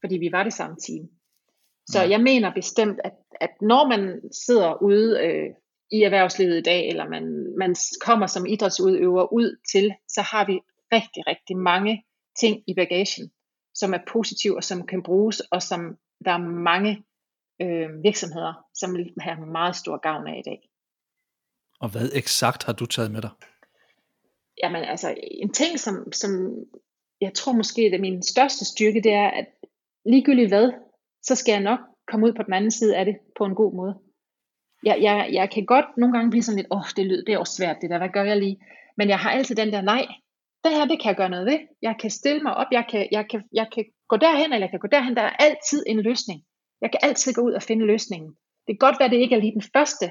Fordi vi var det samme team. Så jeg mener bestemt, at, at når man sidder ude øh, i erhvervslivet i dag, eller man, man kommer som idrætsudøver ud til, så har vi rigtig, rigtig mange ting i bagagen, som er positive og som kan bruges, og som der er mange øh, virksomheder, som har meget stor gavn af i dag. Og hvad eksakt har du taget med dig? Jamen altså, en ting, som, som jeg tror måske det er min største styrke, det er, at ligegyldigt hvad, så skal jeg nok komme ud på den anden side af det på en god måde jeg, jeg, jeg kan godt nogle gange blive sådan lidt, åh, oh, det, lyder, det er også svært det der, hvad gør jeg lige? Men jeg har altid den der, nej, det her, det kan jeg gøre noget ved. Jeg kan stille mig op, jeg kan, jeg kan, jeg kan gå derhen, eller jeg kan gå derhen. Der er altid en løsning. Jeg kan altid gå ud og finde løsningen. Det kan godt være, det ikke er lige den første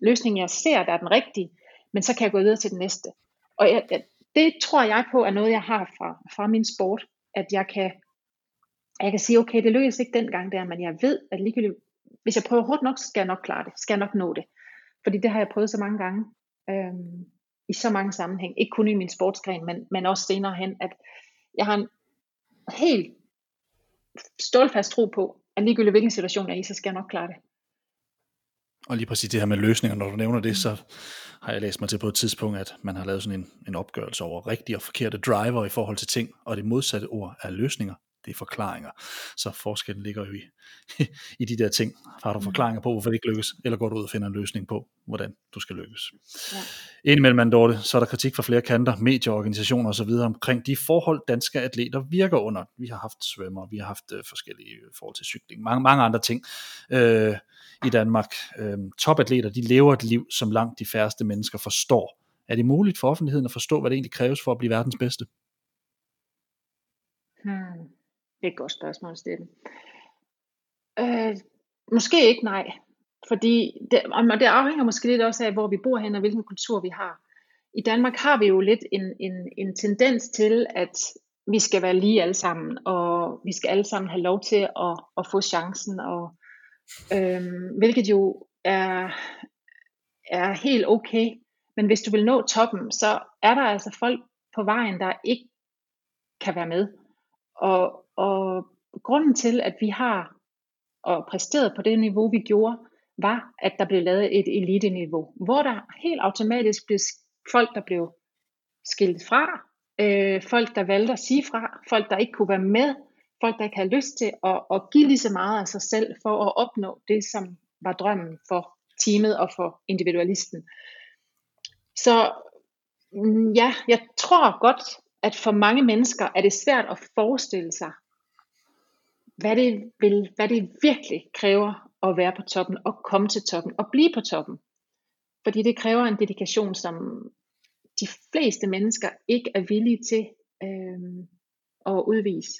løsning, jeg ser, der er den rigtige, men så kan jeg gå videre til den næste. Og jeg, det tror jeg på er noget, jeg har fra, fra min sport, at jeg kan, jeg kan sige, okay, det lykkedes ikke dengang der, men jeg ved, at ligegyldigt hvis jeg prøver hårdt nok, så skal jeg nok klare det. Skal jeg nok nå det. Fordi det har jeg prøvet så mange gange. Øhm, I så mange sammenhæng. Ikke kun i min sportsgren, men, men også senere hen. At jeg har en helt stålfast tro på, at ligegyldigt hvilken situation jeg er i, så skal jeg nok klare det. Og lige præcis det her med løsninger, når du nævner det, så har jeg læst mig til på et tidspunkt, at man har lavet sådan en, en opgørelse over rigtige og forkerte driver i forhold til ting, og det modsatte ord er løsninger det er forklaringer. Så forskellen ligger jo i, i de der ting. Har du mm. forklaringer på, hvorfor det ikke lykkes, eller går du ud og finder en løsning på, hvordan du skal lykkes. Ja. Indimellem, Dorte, så er der kritik fra flere kanter, medieorganisationer osv. omkring de forhold, danske atleter virker under. Vi har haft svømmer, vi har haft øh, forskellige forhold til cykling, mange, mange andre ting øh, i Danmark. Øh, topatleter, de lever et liv, som langt de færreste mennesker forstår. Er det muligt for offentligheden at forstå, hvad det egentlig kræves for at blive verdens bedste? Hmm. Det er et godt spørgsmål, Steffen. Øh, måske ikke nej. Fordi det, og det afhænger måske lidt også af, hvor vi bor hen og hvilken kultur vi har. I Danmark har vi jo lidt en, en, en tendens til, at vi skal være lige alle sammen, og vi skal alle sammen have lov til at, at få chancen, og øhm, hvilket jo er, er helt okay. Men hvis du vil nå toppen, så er der altså folk på vejen, der ikke kan være med. Og, og grunden til, at vi har og præsteret på det niveau, vi gjorde, var, at der blev lavet et elite-niveau, hvor der helt automatisk blev folk, der blev skilt fra, øh, folk, der valgte at sige fra, folk, der ikke kunne være med, folk, der ikke havde lyst til at, at give lige så meget af sig selv for at opnå det, som var drømmen for teamet og for individualisten. Så mm, ja, jeg tror godt, at for mange mennesker er det svært at forestille sig, hvad det, vil, hvad det virkelig kræver at være på toppen, og komme til toppen, og blive på toppen. Fordi det kræver en dedikation, som de fleste mennesker ikke er villige til øh, at udvise.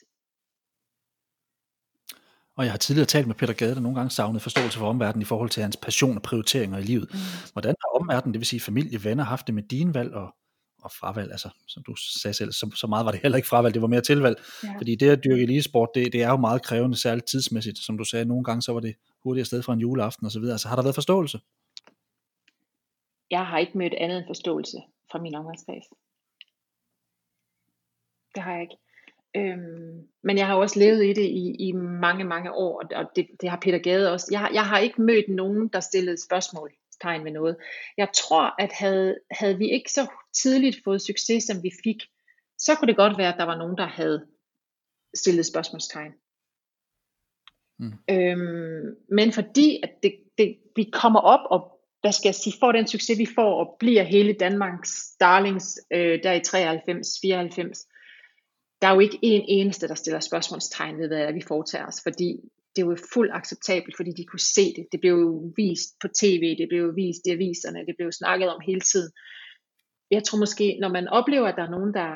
Og jeg har tidligere talt med Peter Gade, der nogle gange savnede forståelse for omverdenen i forhold til hans passion og prioriteringer i livet. Mm. Hvordan har omverdenen, det vil sige familie, venner, haft det med dine valg og, og fravalg? Altså, som du sagde selv, så, så meget var det heller ikke fravalg, det var mere tilvalg. Ja. Fordi det at dyrke elitesport, det, det er jo meget krævende, særligt tidsmæssigt. Som du sagde, nogle gange så var det hurtigt afsted fra en juleaften osv. Altså har der været forståelse? Jeg har ikke mødt andet end forståelse fra min omgangskreds. Det har jeg ikke. Øhm, men jeg har også levet i det i, i mange, mange år, og det, det har Peter Gade også. Jeg, jeg har ikke mødt nogen, der stillede spørgsmålstegn ved noget. Jeg tror, at havde, havde vi ikke så tidligt fået succes, som vi fik, så kunne det godt være, at der var nogen, der havde stillet spørgsmålstegn. Mm. Øhm, men fordi at det, det, vi kommer op og hvad skal jeg sige, får den succes, vi får, og bliver hele Danmarks darlings øh, der i 93, 94, der er jo ikke en eneste, der stiller spørgsmålstegn ved, hvad vi foretager os, fordi det jo fuldt acceptabelt, fordi de kunne se det. Det blev jo vist på tv, det blev jo vist i aviserne, det blev jo snakket om hele tiden. Jeg tror måske, når man oplever, at der er nogen, der,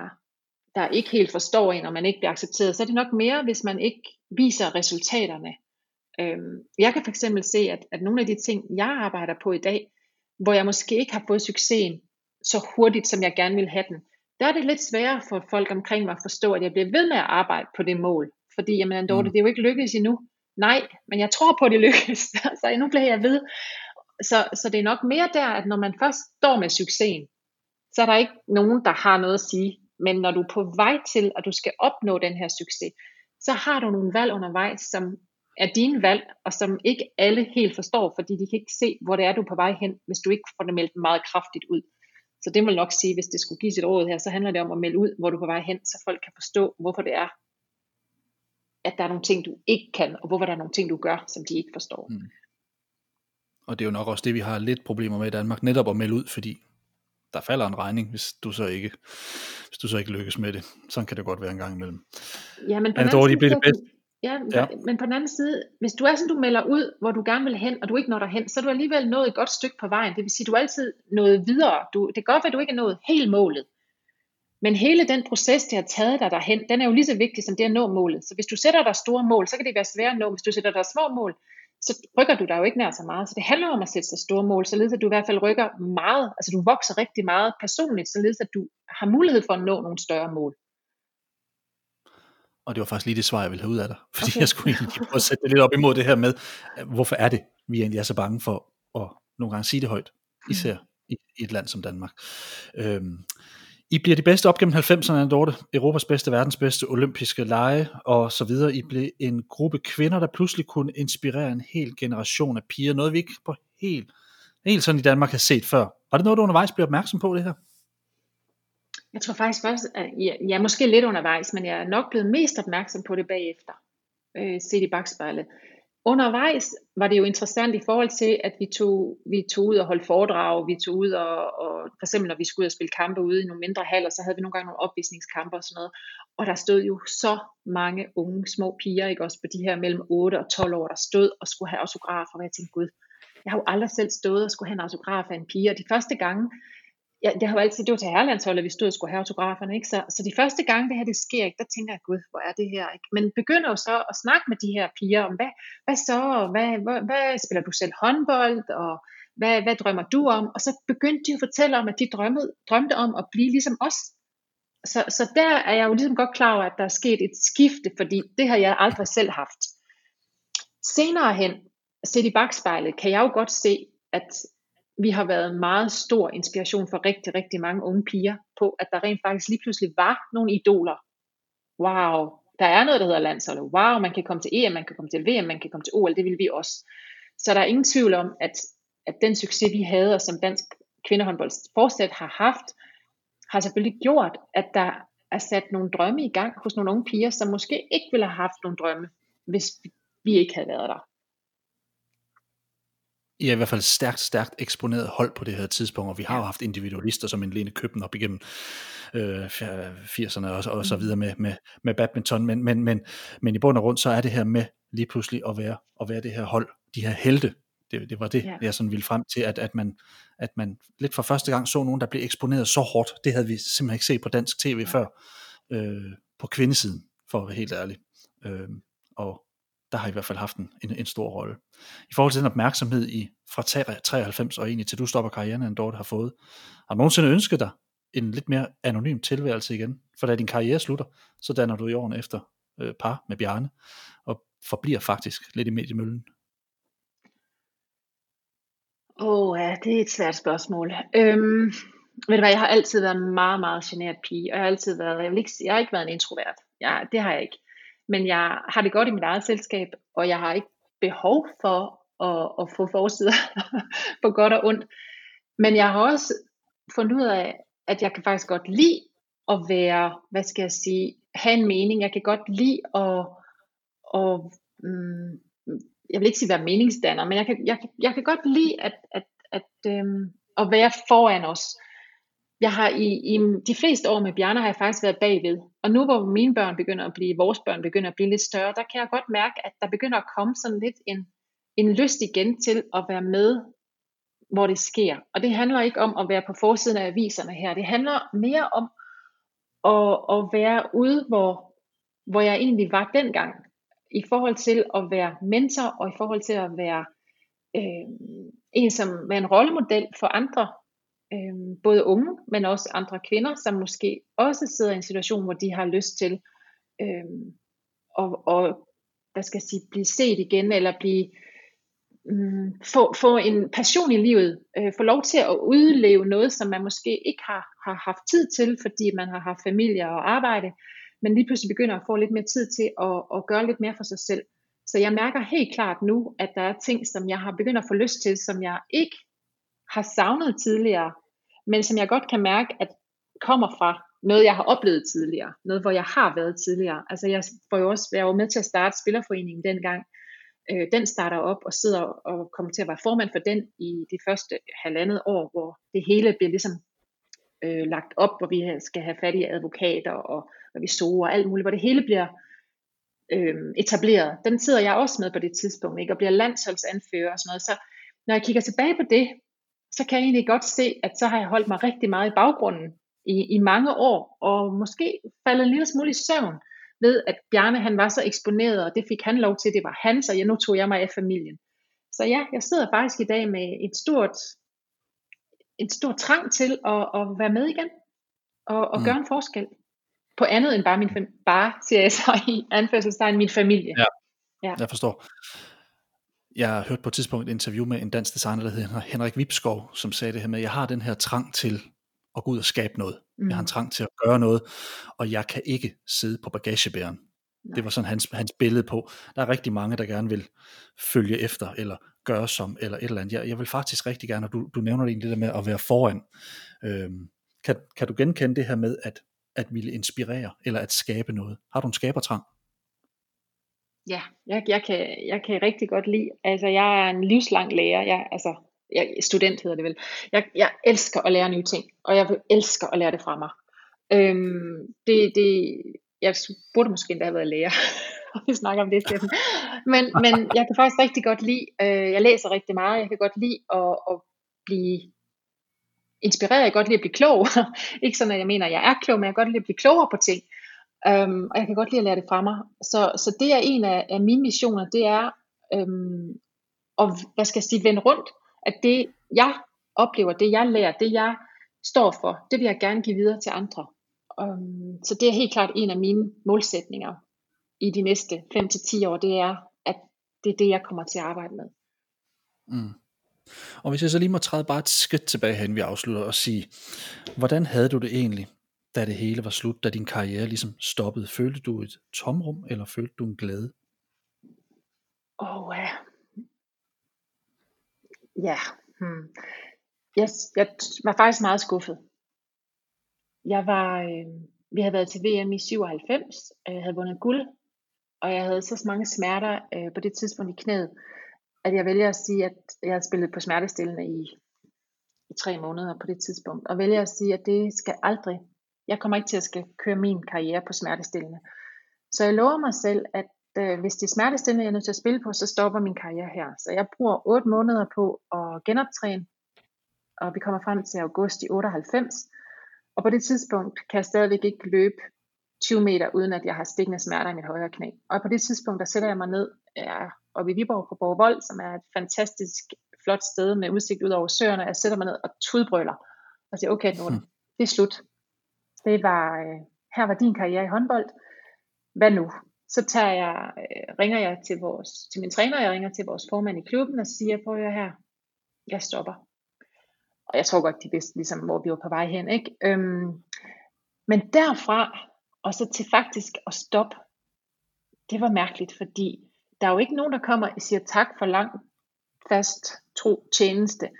der ikke helt forstår en, og man ikke bliver accepteret, så er det nok mere, hvis man ikke viser resultaterne. Øhm, jeg kan fx se, at, at nogle af de ting, jeg arbejder på i dag, hvor jeg måske ikke har fået succesen så hurtigt, som jeg gerne vil have den, der er det lidt sværere for folk omkring mig at forstå, at jeg bliver ved med at arbejde på det mål. Fordi, jamen, Dorte, mm. det er jo ikke lykkedes endnu. Nej, men jeg tror på, at det lykkes. så nu bliver jeg ved. Så, så det er nok mere der, at når man først står med succesen, så er der ikke nogen, der har noget at sige. Men når du er på vej til, at du skal opnå den her succes, så har du nogle valg undervejs, som er dine valg, og som ikke alle helt forstår, fordi de kan ikke se, hvor det er, du er på vej hen, hvis du ikke får det meldt meget kraftigt ud. Så det må nok sige, hvis det skulle give sit råd her, så handler det om at melde ud, hvor du er på vej hen, så folk kan forstå, hvorfor det er, at der er nogle ting, du ikke kan, og hvorfor der er nogle ting, du gør, som de ikke forstår. Mm. Og det er jo nok også det, vi har lidt problemer med i Danmark, netop at melde ud, fordi der falder en regning, hvis du så ikke, hvis du så ikke lykkes med det. Sådan kan det godt være en gang imellem. Ja, men på den anden side, det. Ja, ja, men på den anden side, hvis du er sådan, du melder ud, hvor du gerne vil hen, og du ikke når derhen, så er du alligevel nået et godt stykke på vejen. Det vil sige, du er altid nået videre. Du, det kan godt være, at du ikke er nået helt målet. Men hele den proces, det har taget dig derhen, den er jo lige så vigtig som det at nå målet. Så hvis du sætter dig store mål, så kan det være svært at nå. Hvis du sætter dig små mål, så rykker du dig jo ikke nær så meget. Så det handler om at sætte sig store mål, således at du i hvert fald rykker meget, altså du vokser rigtig meget personligt, således at du har mulighed for at nå nogle større mål. Og det var faktisk lige det svar, jeg ville have ud af dig. Fordi okay. jeg skulle egentlig prøve at sætte det lidt op imod det her med, hvorfor er det, vi egentlig er så bange for at nogle gange sige det højt, især i, i et land som Danmark. Øhm, i bliver de bedste op gennem 90'erne, Dorte. Europas bedste, verdens bedste olympiske lege og så videre. I blev en gruppe kvinder, der pludselig kunne inspirere en hel generation af piger. Noget vi ikke på helt, helt sådan i Danmark har set før. Var det noget, du undervejs blev opmærksom på det her? Jeg tror faktisk først, at jeg, jeg er måske lidt undervejs, men jeg er nok blevet mest opmærksom på det bagefter, øh, set i bagspejlet. Undervejs var det jo interessant i forhold til, at vi tog, vi tog ud og holdt foredrag, vi tog ud og, og for eksempel når vi skulle ud og spille kampe ude i nogle mindre haller, så havde vi nogle gange nogle opvisningskampe og sådan noget. Og der stod jo så mange unge små piger, ikke også på de her mellem 8 og 12 år, der stod og skulle have autografer, og jeg tænkte, gud, jeg har jo aldrig selv stået og skulle have en autograf af en pige, og de første gange, ja, det har jo altid, det var til herrelandsholdet, at vi stod og skulle have autograferne, ikke? Så, så de første gange det her det sker, ikke, der tænker jeg, gud, hvor er det her, ikke? Men begynder jo så at snakke med de her piger om, hvad, hvad så, hvad, hvad, hvad spiller du selv håndbold, og hvad, hvad drømmer du om? Og så begyndte de at fortælle om, at de drømmede, drømte om at blive ligesom os. Så, så der er jeg jo ligesom godt klar over, at der er sket et skifte, fordi det har jeg aldrig selv haft. Senere hen, set i bagspejlet, kan jeg jo godt se, at vi har været en meget stor inspiration for rigtig, rigtig mange unge piger på, at der rent faktisk lige pludselig var nogle idoler. Wow, der er noget, der hedder landsholdet. Wow, man kan komme til EM, man kan komme til VM, man kan komme til OL, det vil vi også. Så der er ingen tvivl om, at, at den succes, vi havde, og som dansk kvindehåndbold fortsat har haft, har selvfølgelig gjort, at der er sat nogle drømme i gang hos nogle unge piger, som måske ikke ville have haft nogle drømme, hvis vi ikke havde været der. I er i hvert fald stærkt, stærkt eksponeret hold på det her tidspunkt, og vi har jo haft individualister som en Lene Køben op igennem øh, 80'erne og, og så mm. videre med, med, med badminton, men, men, men, men i bund og grund, så er det her med lige pludselig at være, at være det her hold, de her helte, det, det var det, ja. jeg sådan ville frem til, at, at, man, at man lidt for første gang så nogen, der blev eksponeret så hårdt. Det havde vi simpelthen ikke set på dansk tv ja. før, øh, på kvindesiden, for at være helt ærlig. Øh, og der har i hvert fald haft en, en, en stor rolle. I forhold til den opmærksomhed i fra 93 og egentlig til du stopper karrieren, en Dorte har fået, har du nogensinde ønsket dig en lidt mere anonym tilværelse igen? For da din karriere slutter, så danner du i årene efter øh, par med Bjarne, og forbliver faktisk lidt i mediemøllen. Åh, oh, ja, det er et svært spørgsmål. Øhm, ved du hvad, jeg har altid været en meget, meget generet pige, og jeg har altid været, jeg, vil ikke, jeg har ikke været en introvert. Jeg, det har jeg ikke. Men jeg har det godt i mit eget selskab, og jeg har ikke behov for at, at få forsider på godt og ondt. Men jeg har også fundet ud af, at jeg kan faktisk godt lide at være, hvad skal jeg sige, have en mening. Jeg kan godt lide at, at mm, jeg vil ikke sige være meningsdanner, men jeg kan, jeg, jeg kan godt lide at, at, at, øhm, at være foran os. Jeg har i, i de fleste år med Bjarne har jeg faktisk været bagved. Og nu hvor mine børn begynder at blive, vores børn begynder at blive lidt større, der kan jeg godt mærke, at der begynder at komme sådan lidt en, en lyst igen til at være med, hvor det sker. Og det handler ikke om at være på forsiden af aviserne her. Det handler mere om at, at være ude, hvor, hvor jeg egentlig var dengang. I forhold til at være mentor, og i forhold til at være øh, en, som er en rollemodel for andre øh, både unge, men også andre kvinder, som måske også sidder i en situation, hvor de har lyst til øh, og, og, hvad skal jeg sige, blive set igen, eller blive øh, få, få en passion i livet, øh, få lov til at udleve noget, som man måske ikke har, har haft tid til, fordi man har haft familie og arbejde, men lige pludselig begynder at få lidt mere tid til at, at gøre lidt mere for sig selv. Så jeg mærker helt klart nu, at der er ting, som jeg har begyndt at få lyst til, som jeg ikke har savnet tidligere, men som jeg godt kan mærke, at kommer fra noget, jeg har oplevet tidligere. Noget, hvor jeg har været tidligere. Altså jeg får jo også, jeg var med til at starte Spillerforeningen dengang. Øh, den starter op og sidder og kommer til at være formand for den i de første halvandet år, hvor det hele bliver ligesom øh, lagt op, hvor vi skal have fat i advokater og revisorer og alt muligt, hvor det hele bliver øh, etableret. Den sidder jeg også med på det tidspunkt, ikke? og bliver landsholdsanfører og sådan noget. Så når jeg kigger tilbage på det, så kan jeg egentlig godt se, at så har jeg holdt mig rigtig meget i baggrunden i, i mange år, og måske faldet en lille smule i søvn ved, at Bjarne han var så eksponeret, og det fik han lov til, det var han, så jeg, nu tog jeg mig af familien. Så ja, jeg sidder faktisk i dag med et stort, en stor trang til at, at være med igen, og, og mm. gøre en forskel. På andet end bare min bare, siger jeg så i anførselstegn, min familie. Ja, ja. jeg forstår jeg har hørt på et tidspunkt et interview med en dansk designer, der hedder Henrik Vipskov, som sagde det her med, at jeg har den her trang til at gå ud og skabe noget. Mm. Jeg har en trang til at gøre noget, og jeg kan ikke sidde på bagagebæren. Nej. Det var sådan hans, hans billede på. Der er rigtig mange, der gerne vil følge efter, eller gøre som, eller et eller andet. Jeg, jeg vil faktisk rigtig gerne, og du, du nævner det egentlig det der med at være foran. Øhm, kan, kan du genkende det her med at, at ville inspirere, eller at skabe noget? Har du en skabertrang? Ja, jeg, jeg, kan, jeg kan rigtig godt lide, altså jeg er en livslang lærer, jeg, altså jeg, student hedder det vel. Jeg, jeg elsker at lære nye ting, og jeg elsker at lære det fra mig. Øhm, det, det, jeg burde måske endda have været lærer, og vi snakker om det, Steffen. Men, men jeg kan faktisk rigtig godt lide, øh, jeg læser rigtig meget, jeg kan godt lide at, at blive inspireret, jeg kan godt lide at blive klog. Ikke sådan, at jeg mener, at jeg er klog, men jeg kan godt lide at blive klogere på ting. Øhm, og jeg kan godt lide at lære det fra mig. Så, så det er en af, af mine missioner, det er øhm, at, hvad skal jeg sige, vende rundt, at det jeg oplever, det jeg lærer, det jeg står for, det vil jeg gerne give videre til andre. Øhm, så det er helt klart en af mine målsætninger i de næste 5-10 år, det er, at det er det, jeg kommer til at arbejde med. Mm. Og hvis jeg så lige må træde bare et skridt tilbage hen, vi afslutter og sige, hvordan havde du det egentlig da det hele var slut, da din karriere ligesom stoppede? Følte du et tomrum, eller følte du en glæde? Åh, oh, ja. Ja, hmm. jeg, jeg var faktisk meget skuffet. Jeg var, øh, vi havde været til VM i 97, og jeg havde vundet guld, og jeg havde så mange smerter øh, på det tidspunkt i knæet, at jeg vælger at sige, at jeg havde spillet på smertestillende i, i tre måneder på det tidspunkt, og vælger at sige, at det skal aldrig, jeg kommer ikke til at skal køre min karriere på smertestillende. Så jeg lover mig selv, at øh, hvis det er smertestillende, jeg er nødt til at spille på, så stopper min karriere her. Så jeg bruger 8 måneder på at genoptræne, og vi kommer frem til august i 98. Og på det tidspunkt kan jeg stadigvæk ikke løbe 20 meter, uden at jeg har stikkende smerter i mit højre knæ. Og på det tidspunkt, der sætter jeg mig ned ja, oppe i Viborg på Borgvold, som er et fantastisk flot sted med udsigt ud over søerne. Jeg sætter mig ned og tudbrøler og siger, okay, nu hmm. det er slut. Det var, øh, her var din karriere i håndbold. Hvad nu? Så tager jeg, øh, ringer jeg til, vores, til min træner, jeg ringer til vores formand i klubben og siger, prøv at her, jeg stopper. Og jeg tror godt, de vidste ligesom, hvor vi var på vej hen. Ikke? Øhm, men derfra, og så til faktisk at stoppe, det var mærkeligt, fordi der er jo ikke nogen, der kommer og siger tak for lang, fast, tro tjeneste.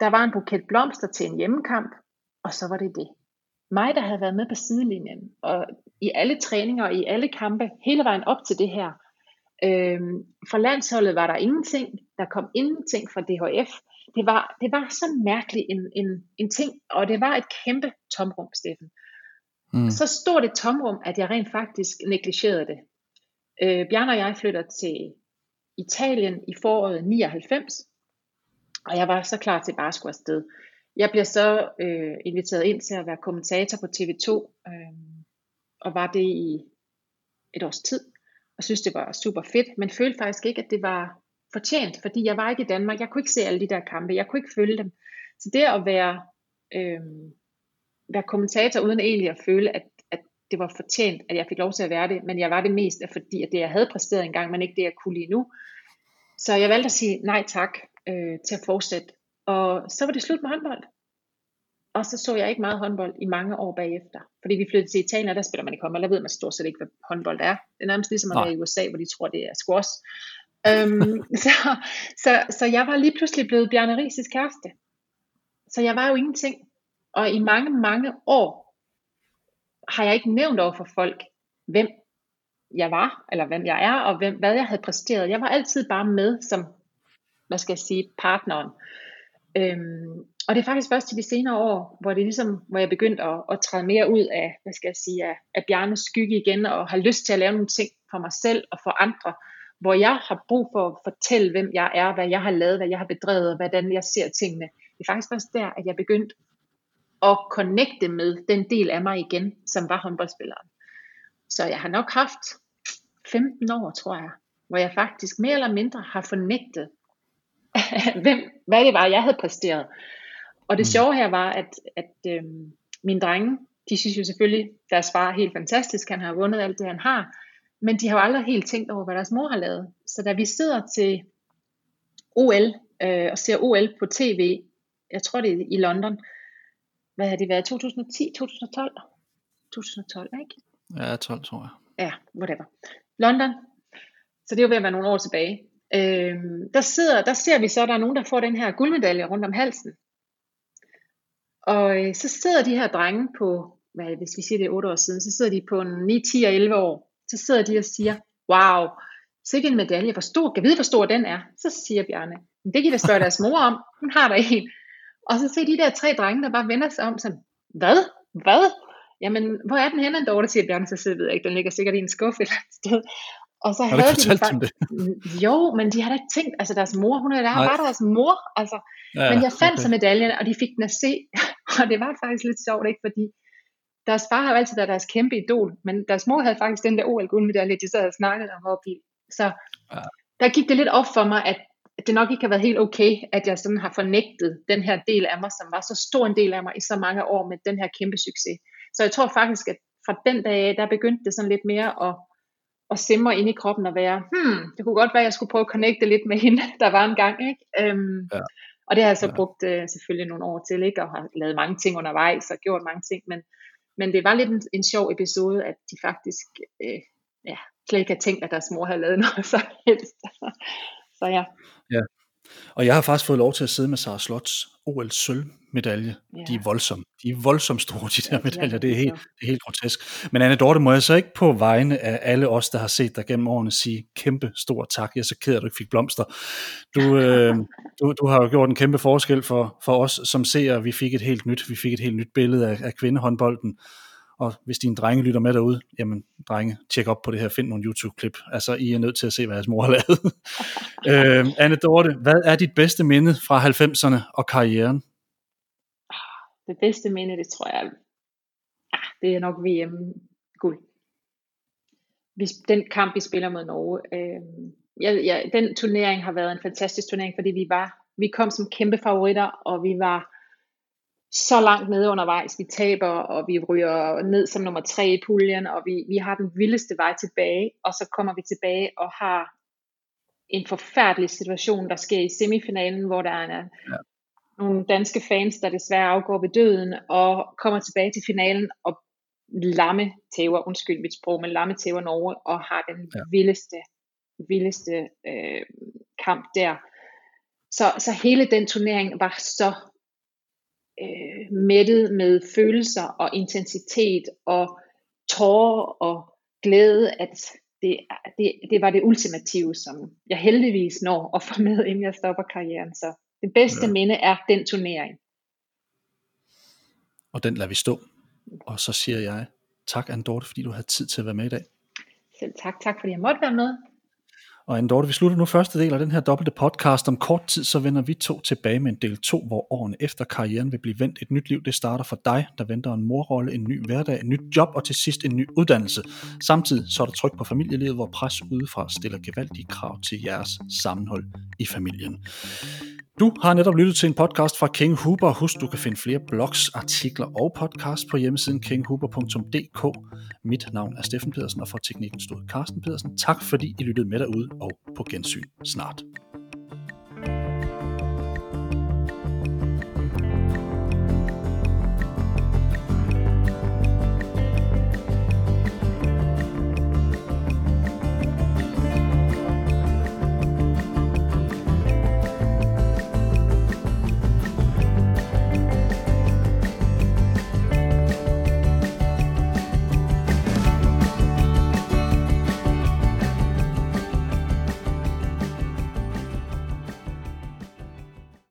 Der var en buket blomster til en hjemmekamp, og så var det det. Mig, der havde været med på sidelinjen, og i alle træninger og i alle kampe, hele vejen op til det her. Øhm, for landsholdet var der ingenting, der kom ingenting fra DHF. Det var, det var så mærkeligt en, en, en ting, og det var et kæmpe tomrum, Steffen. Mm. Så stod det tomrum, at jeg rent faktisk negligerede det. Øh, Bjarne og jeg flytter til Italien i foråret 99, og jeg var så klar til bare at skulle afsted. Jeg bliver så øh, inviteret ind til at være kommentator på TV2, øh, og var det i et års tid, og synes det var super fedt, men følte faktisk ikke, at det var fortjent, fordi jeg var ikke i Danmark, jeg kunne ikke se alle de der kampe, jeg kunne ikke følge dem. Så det at være, øh, være kommentator, uden egentlig at føle, at, at det var fortjent, at jeg fik lov til at være det, men jeg var det mest, fordi at det jeg havde præsteret engang, men ikke det jeg kunne lige nu. Så jeg valgte at sige nej tak øh, til at fortsætte. Og så var det slut med håndbold. Og så så jeg ikke meget håndbold i mange år bagefter. Fordi vi flyttede til Italien, og der spiller man ikke håndbold. Der ved man stort set ikke, hvad håndbold er. Det er nærmest ligesom at være i USA, hvor de tror, det er squash. øhm, så, så, så jeg var lige pludselig blevet Bjarne Rises kæreste. Så jeg var jo ingenting. Og i mange, mange år har jeg ikke nævnt over for folk, hvem jeg var, eller hvem jeg er, og hvem, hvad jeg havde præsteret. Jeg var altid bare med som, hvad skal jeg sige, partneren. Øhm, og det er faktisk først til de senere år, hvor det ligesom, hvor jeg begyndte at, at træde mere ud af, hvad skal jeg sige, af, af Bjarnes skygge igen, og har lyst til at lave nogle ting for mig selv og for andre, hvor jeg har brug for at fortælle, hvem jeg er, hvad jeg har lavet, hvad jeg har bedrevet, og hvordan jeg ser tingene. Det er faktisk først der, at jeg begyndte at connecte med den del af mig igen, som var håndboldspilleren. Så jeg har nok haft 15 år, tror jeg, hvor jeg faktisk mere eller mindre har fornægtet, hvem, hvad det var, jeg havde præsteret. Og det mm. sjove her var, at, at øhm, mine drenge, de synes jo selvfølgelig, deres far er helt fantastisk, han har vundet alt det, han har, men de har jo aldrig helt tænkt over, hvad deres mor har lavet. Så da vi sidder til OL øh, og ser OL på tv, jeg tror det er i London, hvad har det været, 2010, 2012? 2012, ikke? Ja, 12 tror jeg. Ja, whatever. London. Så det er jo ved at være nogle år tilbage. Øhm, der, sidder, der ser vi så, at der er nogen, der får den her guldmedalje rundt om halsen. Og øh, så sidder de her drenge på, hvad, hvis vi siger det er 8 år siden, så sidder de på 9, 10 og 11 år. Så sidder de og siger, wow, sikke en medalje, hvor stor, kan vide, hvor stor den er. Så siger Bjarne, men det kan vi spørge deres mor om, hun har der en. Og så ser de der tre drenge, der bare vender sig om sådan, hvad? Hvad? Jamen, hvor er den henne, Dorte, siger Bjarne, så sidder ved jeg ikke, den ligger sikkert i en skuffe eller et sted. Og så havde de faktisk, det? jo, men de har da ikke tænkt, altså deres mor, hun er der, var deres mor, altså. Ja, men jeg fandt okay. så medaljen, og de fik den at se, og det var faktisk lidt sjovt, ikke, fordi deres far har altid været deres kæmpe idol, men deres mor havde faktisk den der OL guldmedalje, de sad og snakkede om oppe i. Så Ja. der gik det lidt op for mig, at det nok ikke har været helt okay, at jeg sådan har fornægtet den her del af mig, som var så stor en del af mig i så mange år med den her kæmpe succes. Så jeg tror faktisk, at fra den dag af, der begyndte det sådan lidt mere at, at simre ind i kroppen og være, hmm, det kunne godt være, at jeg skulle prøve at connecte lidt med hende, der var en gang, ikke? Øhm, Ja. Og det har jeg så Ja. brugt øh, selvfølgelig nogle år til, ikke? Og har lavet mange ting undervejs og gjort mange ting, men, men det var lidt en, en sjov episode, at de faktisk øh, ja, slet ikke havde tænkt, at deres mor havde lavet noget så helst. så ja. Og jeg har faktisk fået lov til at sidde med Sara Slots OL sølvmedalje. Ja. De er voldsomme. De er voldsomt store, de der medaljer. Det er helt, det er helt grotesk. Men Anne Dorte, må jeg så ikke på vegne af alle os, der har set dig gennem årene, sige kæmpe stor tak. Jeg er så ked af, at du ikke fik blomster. Du, øh, du, du har jo gjort en kæmpe forskel for, for os som ser. Vi fik et helt nyt, vi fik et helt nyt billede af, af kvindehåndbolden. Og hvis dine drenge lytter med derude, jamen drenge, tjek op på det her, find nogle YouTube-klip. Altså, I er nødt til at se, hvad jeres mor har lavet. øh, Anne Dorte, hvad er dit bedste minde fra 90'erne og karrieren? Det bedste minde, det tror jeg, ah, det er nok VM-guld. Den kamp, vi spiller mod Norge, øh, ja, ja, den turnering har været en fantastisk turnering, fordi vi var, vi kom som kæmpe favoritter, og vi var så langt nede undervejs. Vi taber, og vi ryger ned som nummer tre i puljen, og vi, vi har den vildeste vej tilbage, og så kommer vi tilbage og har en forfærdelig situation, der sker i semifinalen, hvor der er ja. nogle danske fans, der desværre afgår ved døden, og kommer tilbage til finalen og lamme tæver, undskyld mit sprog, men lamme tæver Norge, og har den ja. vildeste, vildeste øh, kamp der. Så, så hele den turnering var så øh, mættet med følelser og intensitet og tårer og glæde, at det, det, det var det ultimative, som jeg heldigvis når at få med, inden jeg stopper karrieren. Så det bedste ja. minde er den turnering. Og den lader vi stå. Og så siger jeg tak, Anne Dorte, fordi du havde tid til at være med i dag. Selv tak. Tak, fordi jeg måtte være med. Og Andorte, Dorte, vi slutter nu første del af den her dobbelte podcast. Om kort tid, så vender vi to tilbage med en del 2, hvor årene efter karrieren vil blive vendt. Et nyt liv, det starter for dig, der venter en morrolle, en ny hverdag, en nyt job og til sidst en ny uddannelse. Samtidig så er der tryk på familielivet, hvor pres udefra stiller gevaldige krav til jeres sammenhold i familien. Du har netop lyttet til en podcast fra King Huber. Husk, du kan finde flere blogs, artikler og podcasts på hjemmesiden kinghuber.dk. Mit navn er Steffen Pedersen, og for teknikken stod Carsten Pedersen. Tak fordi I lyttede med derude, og på gensyn snart.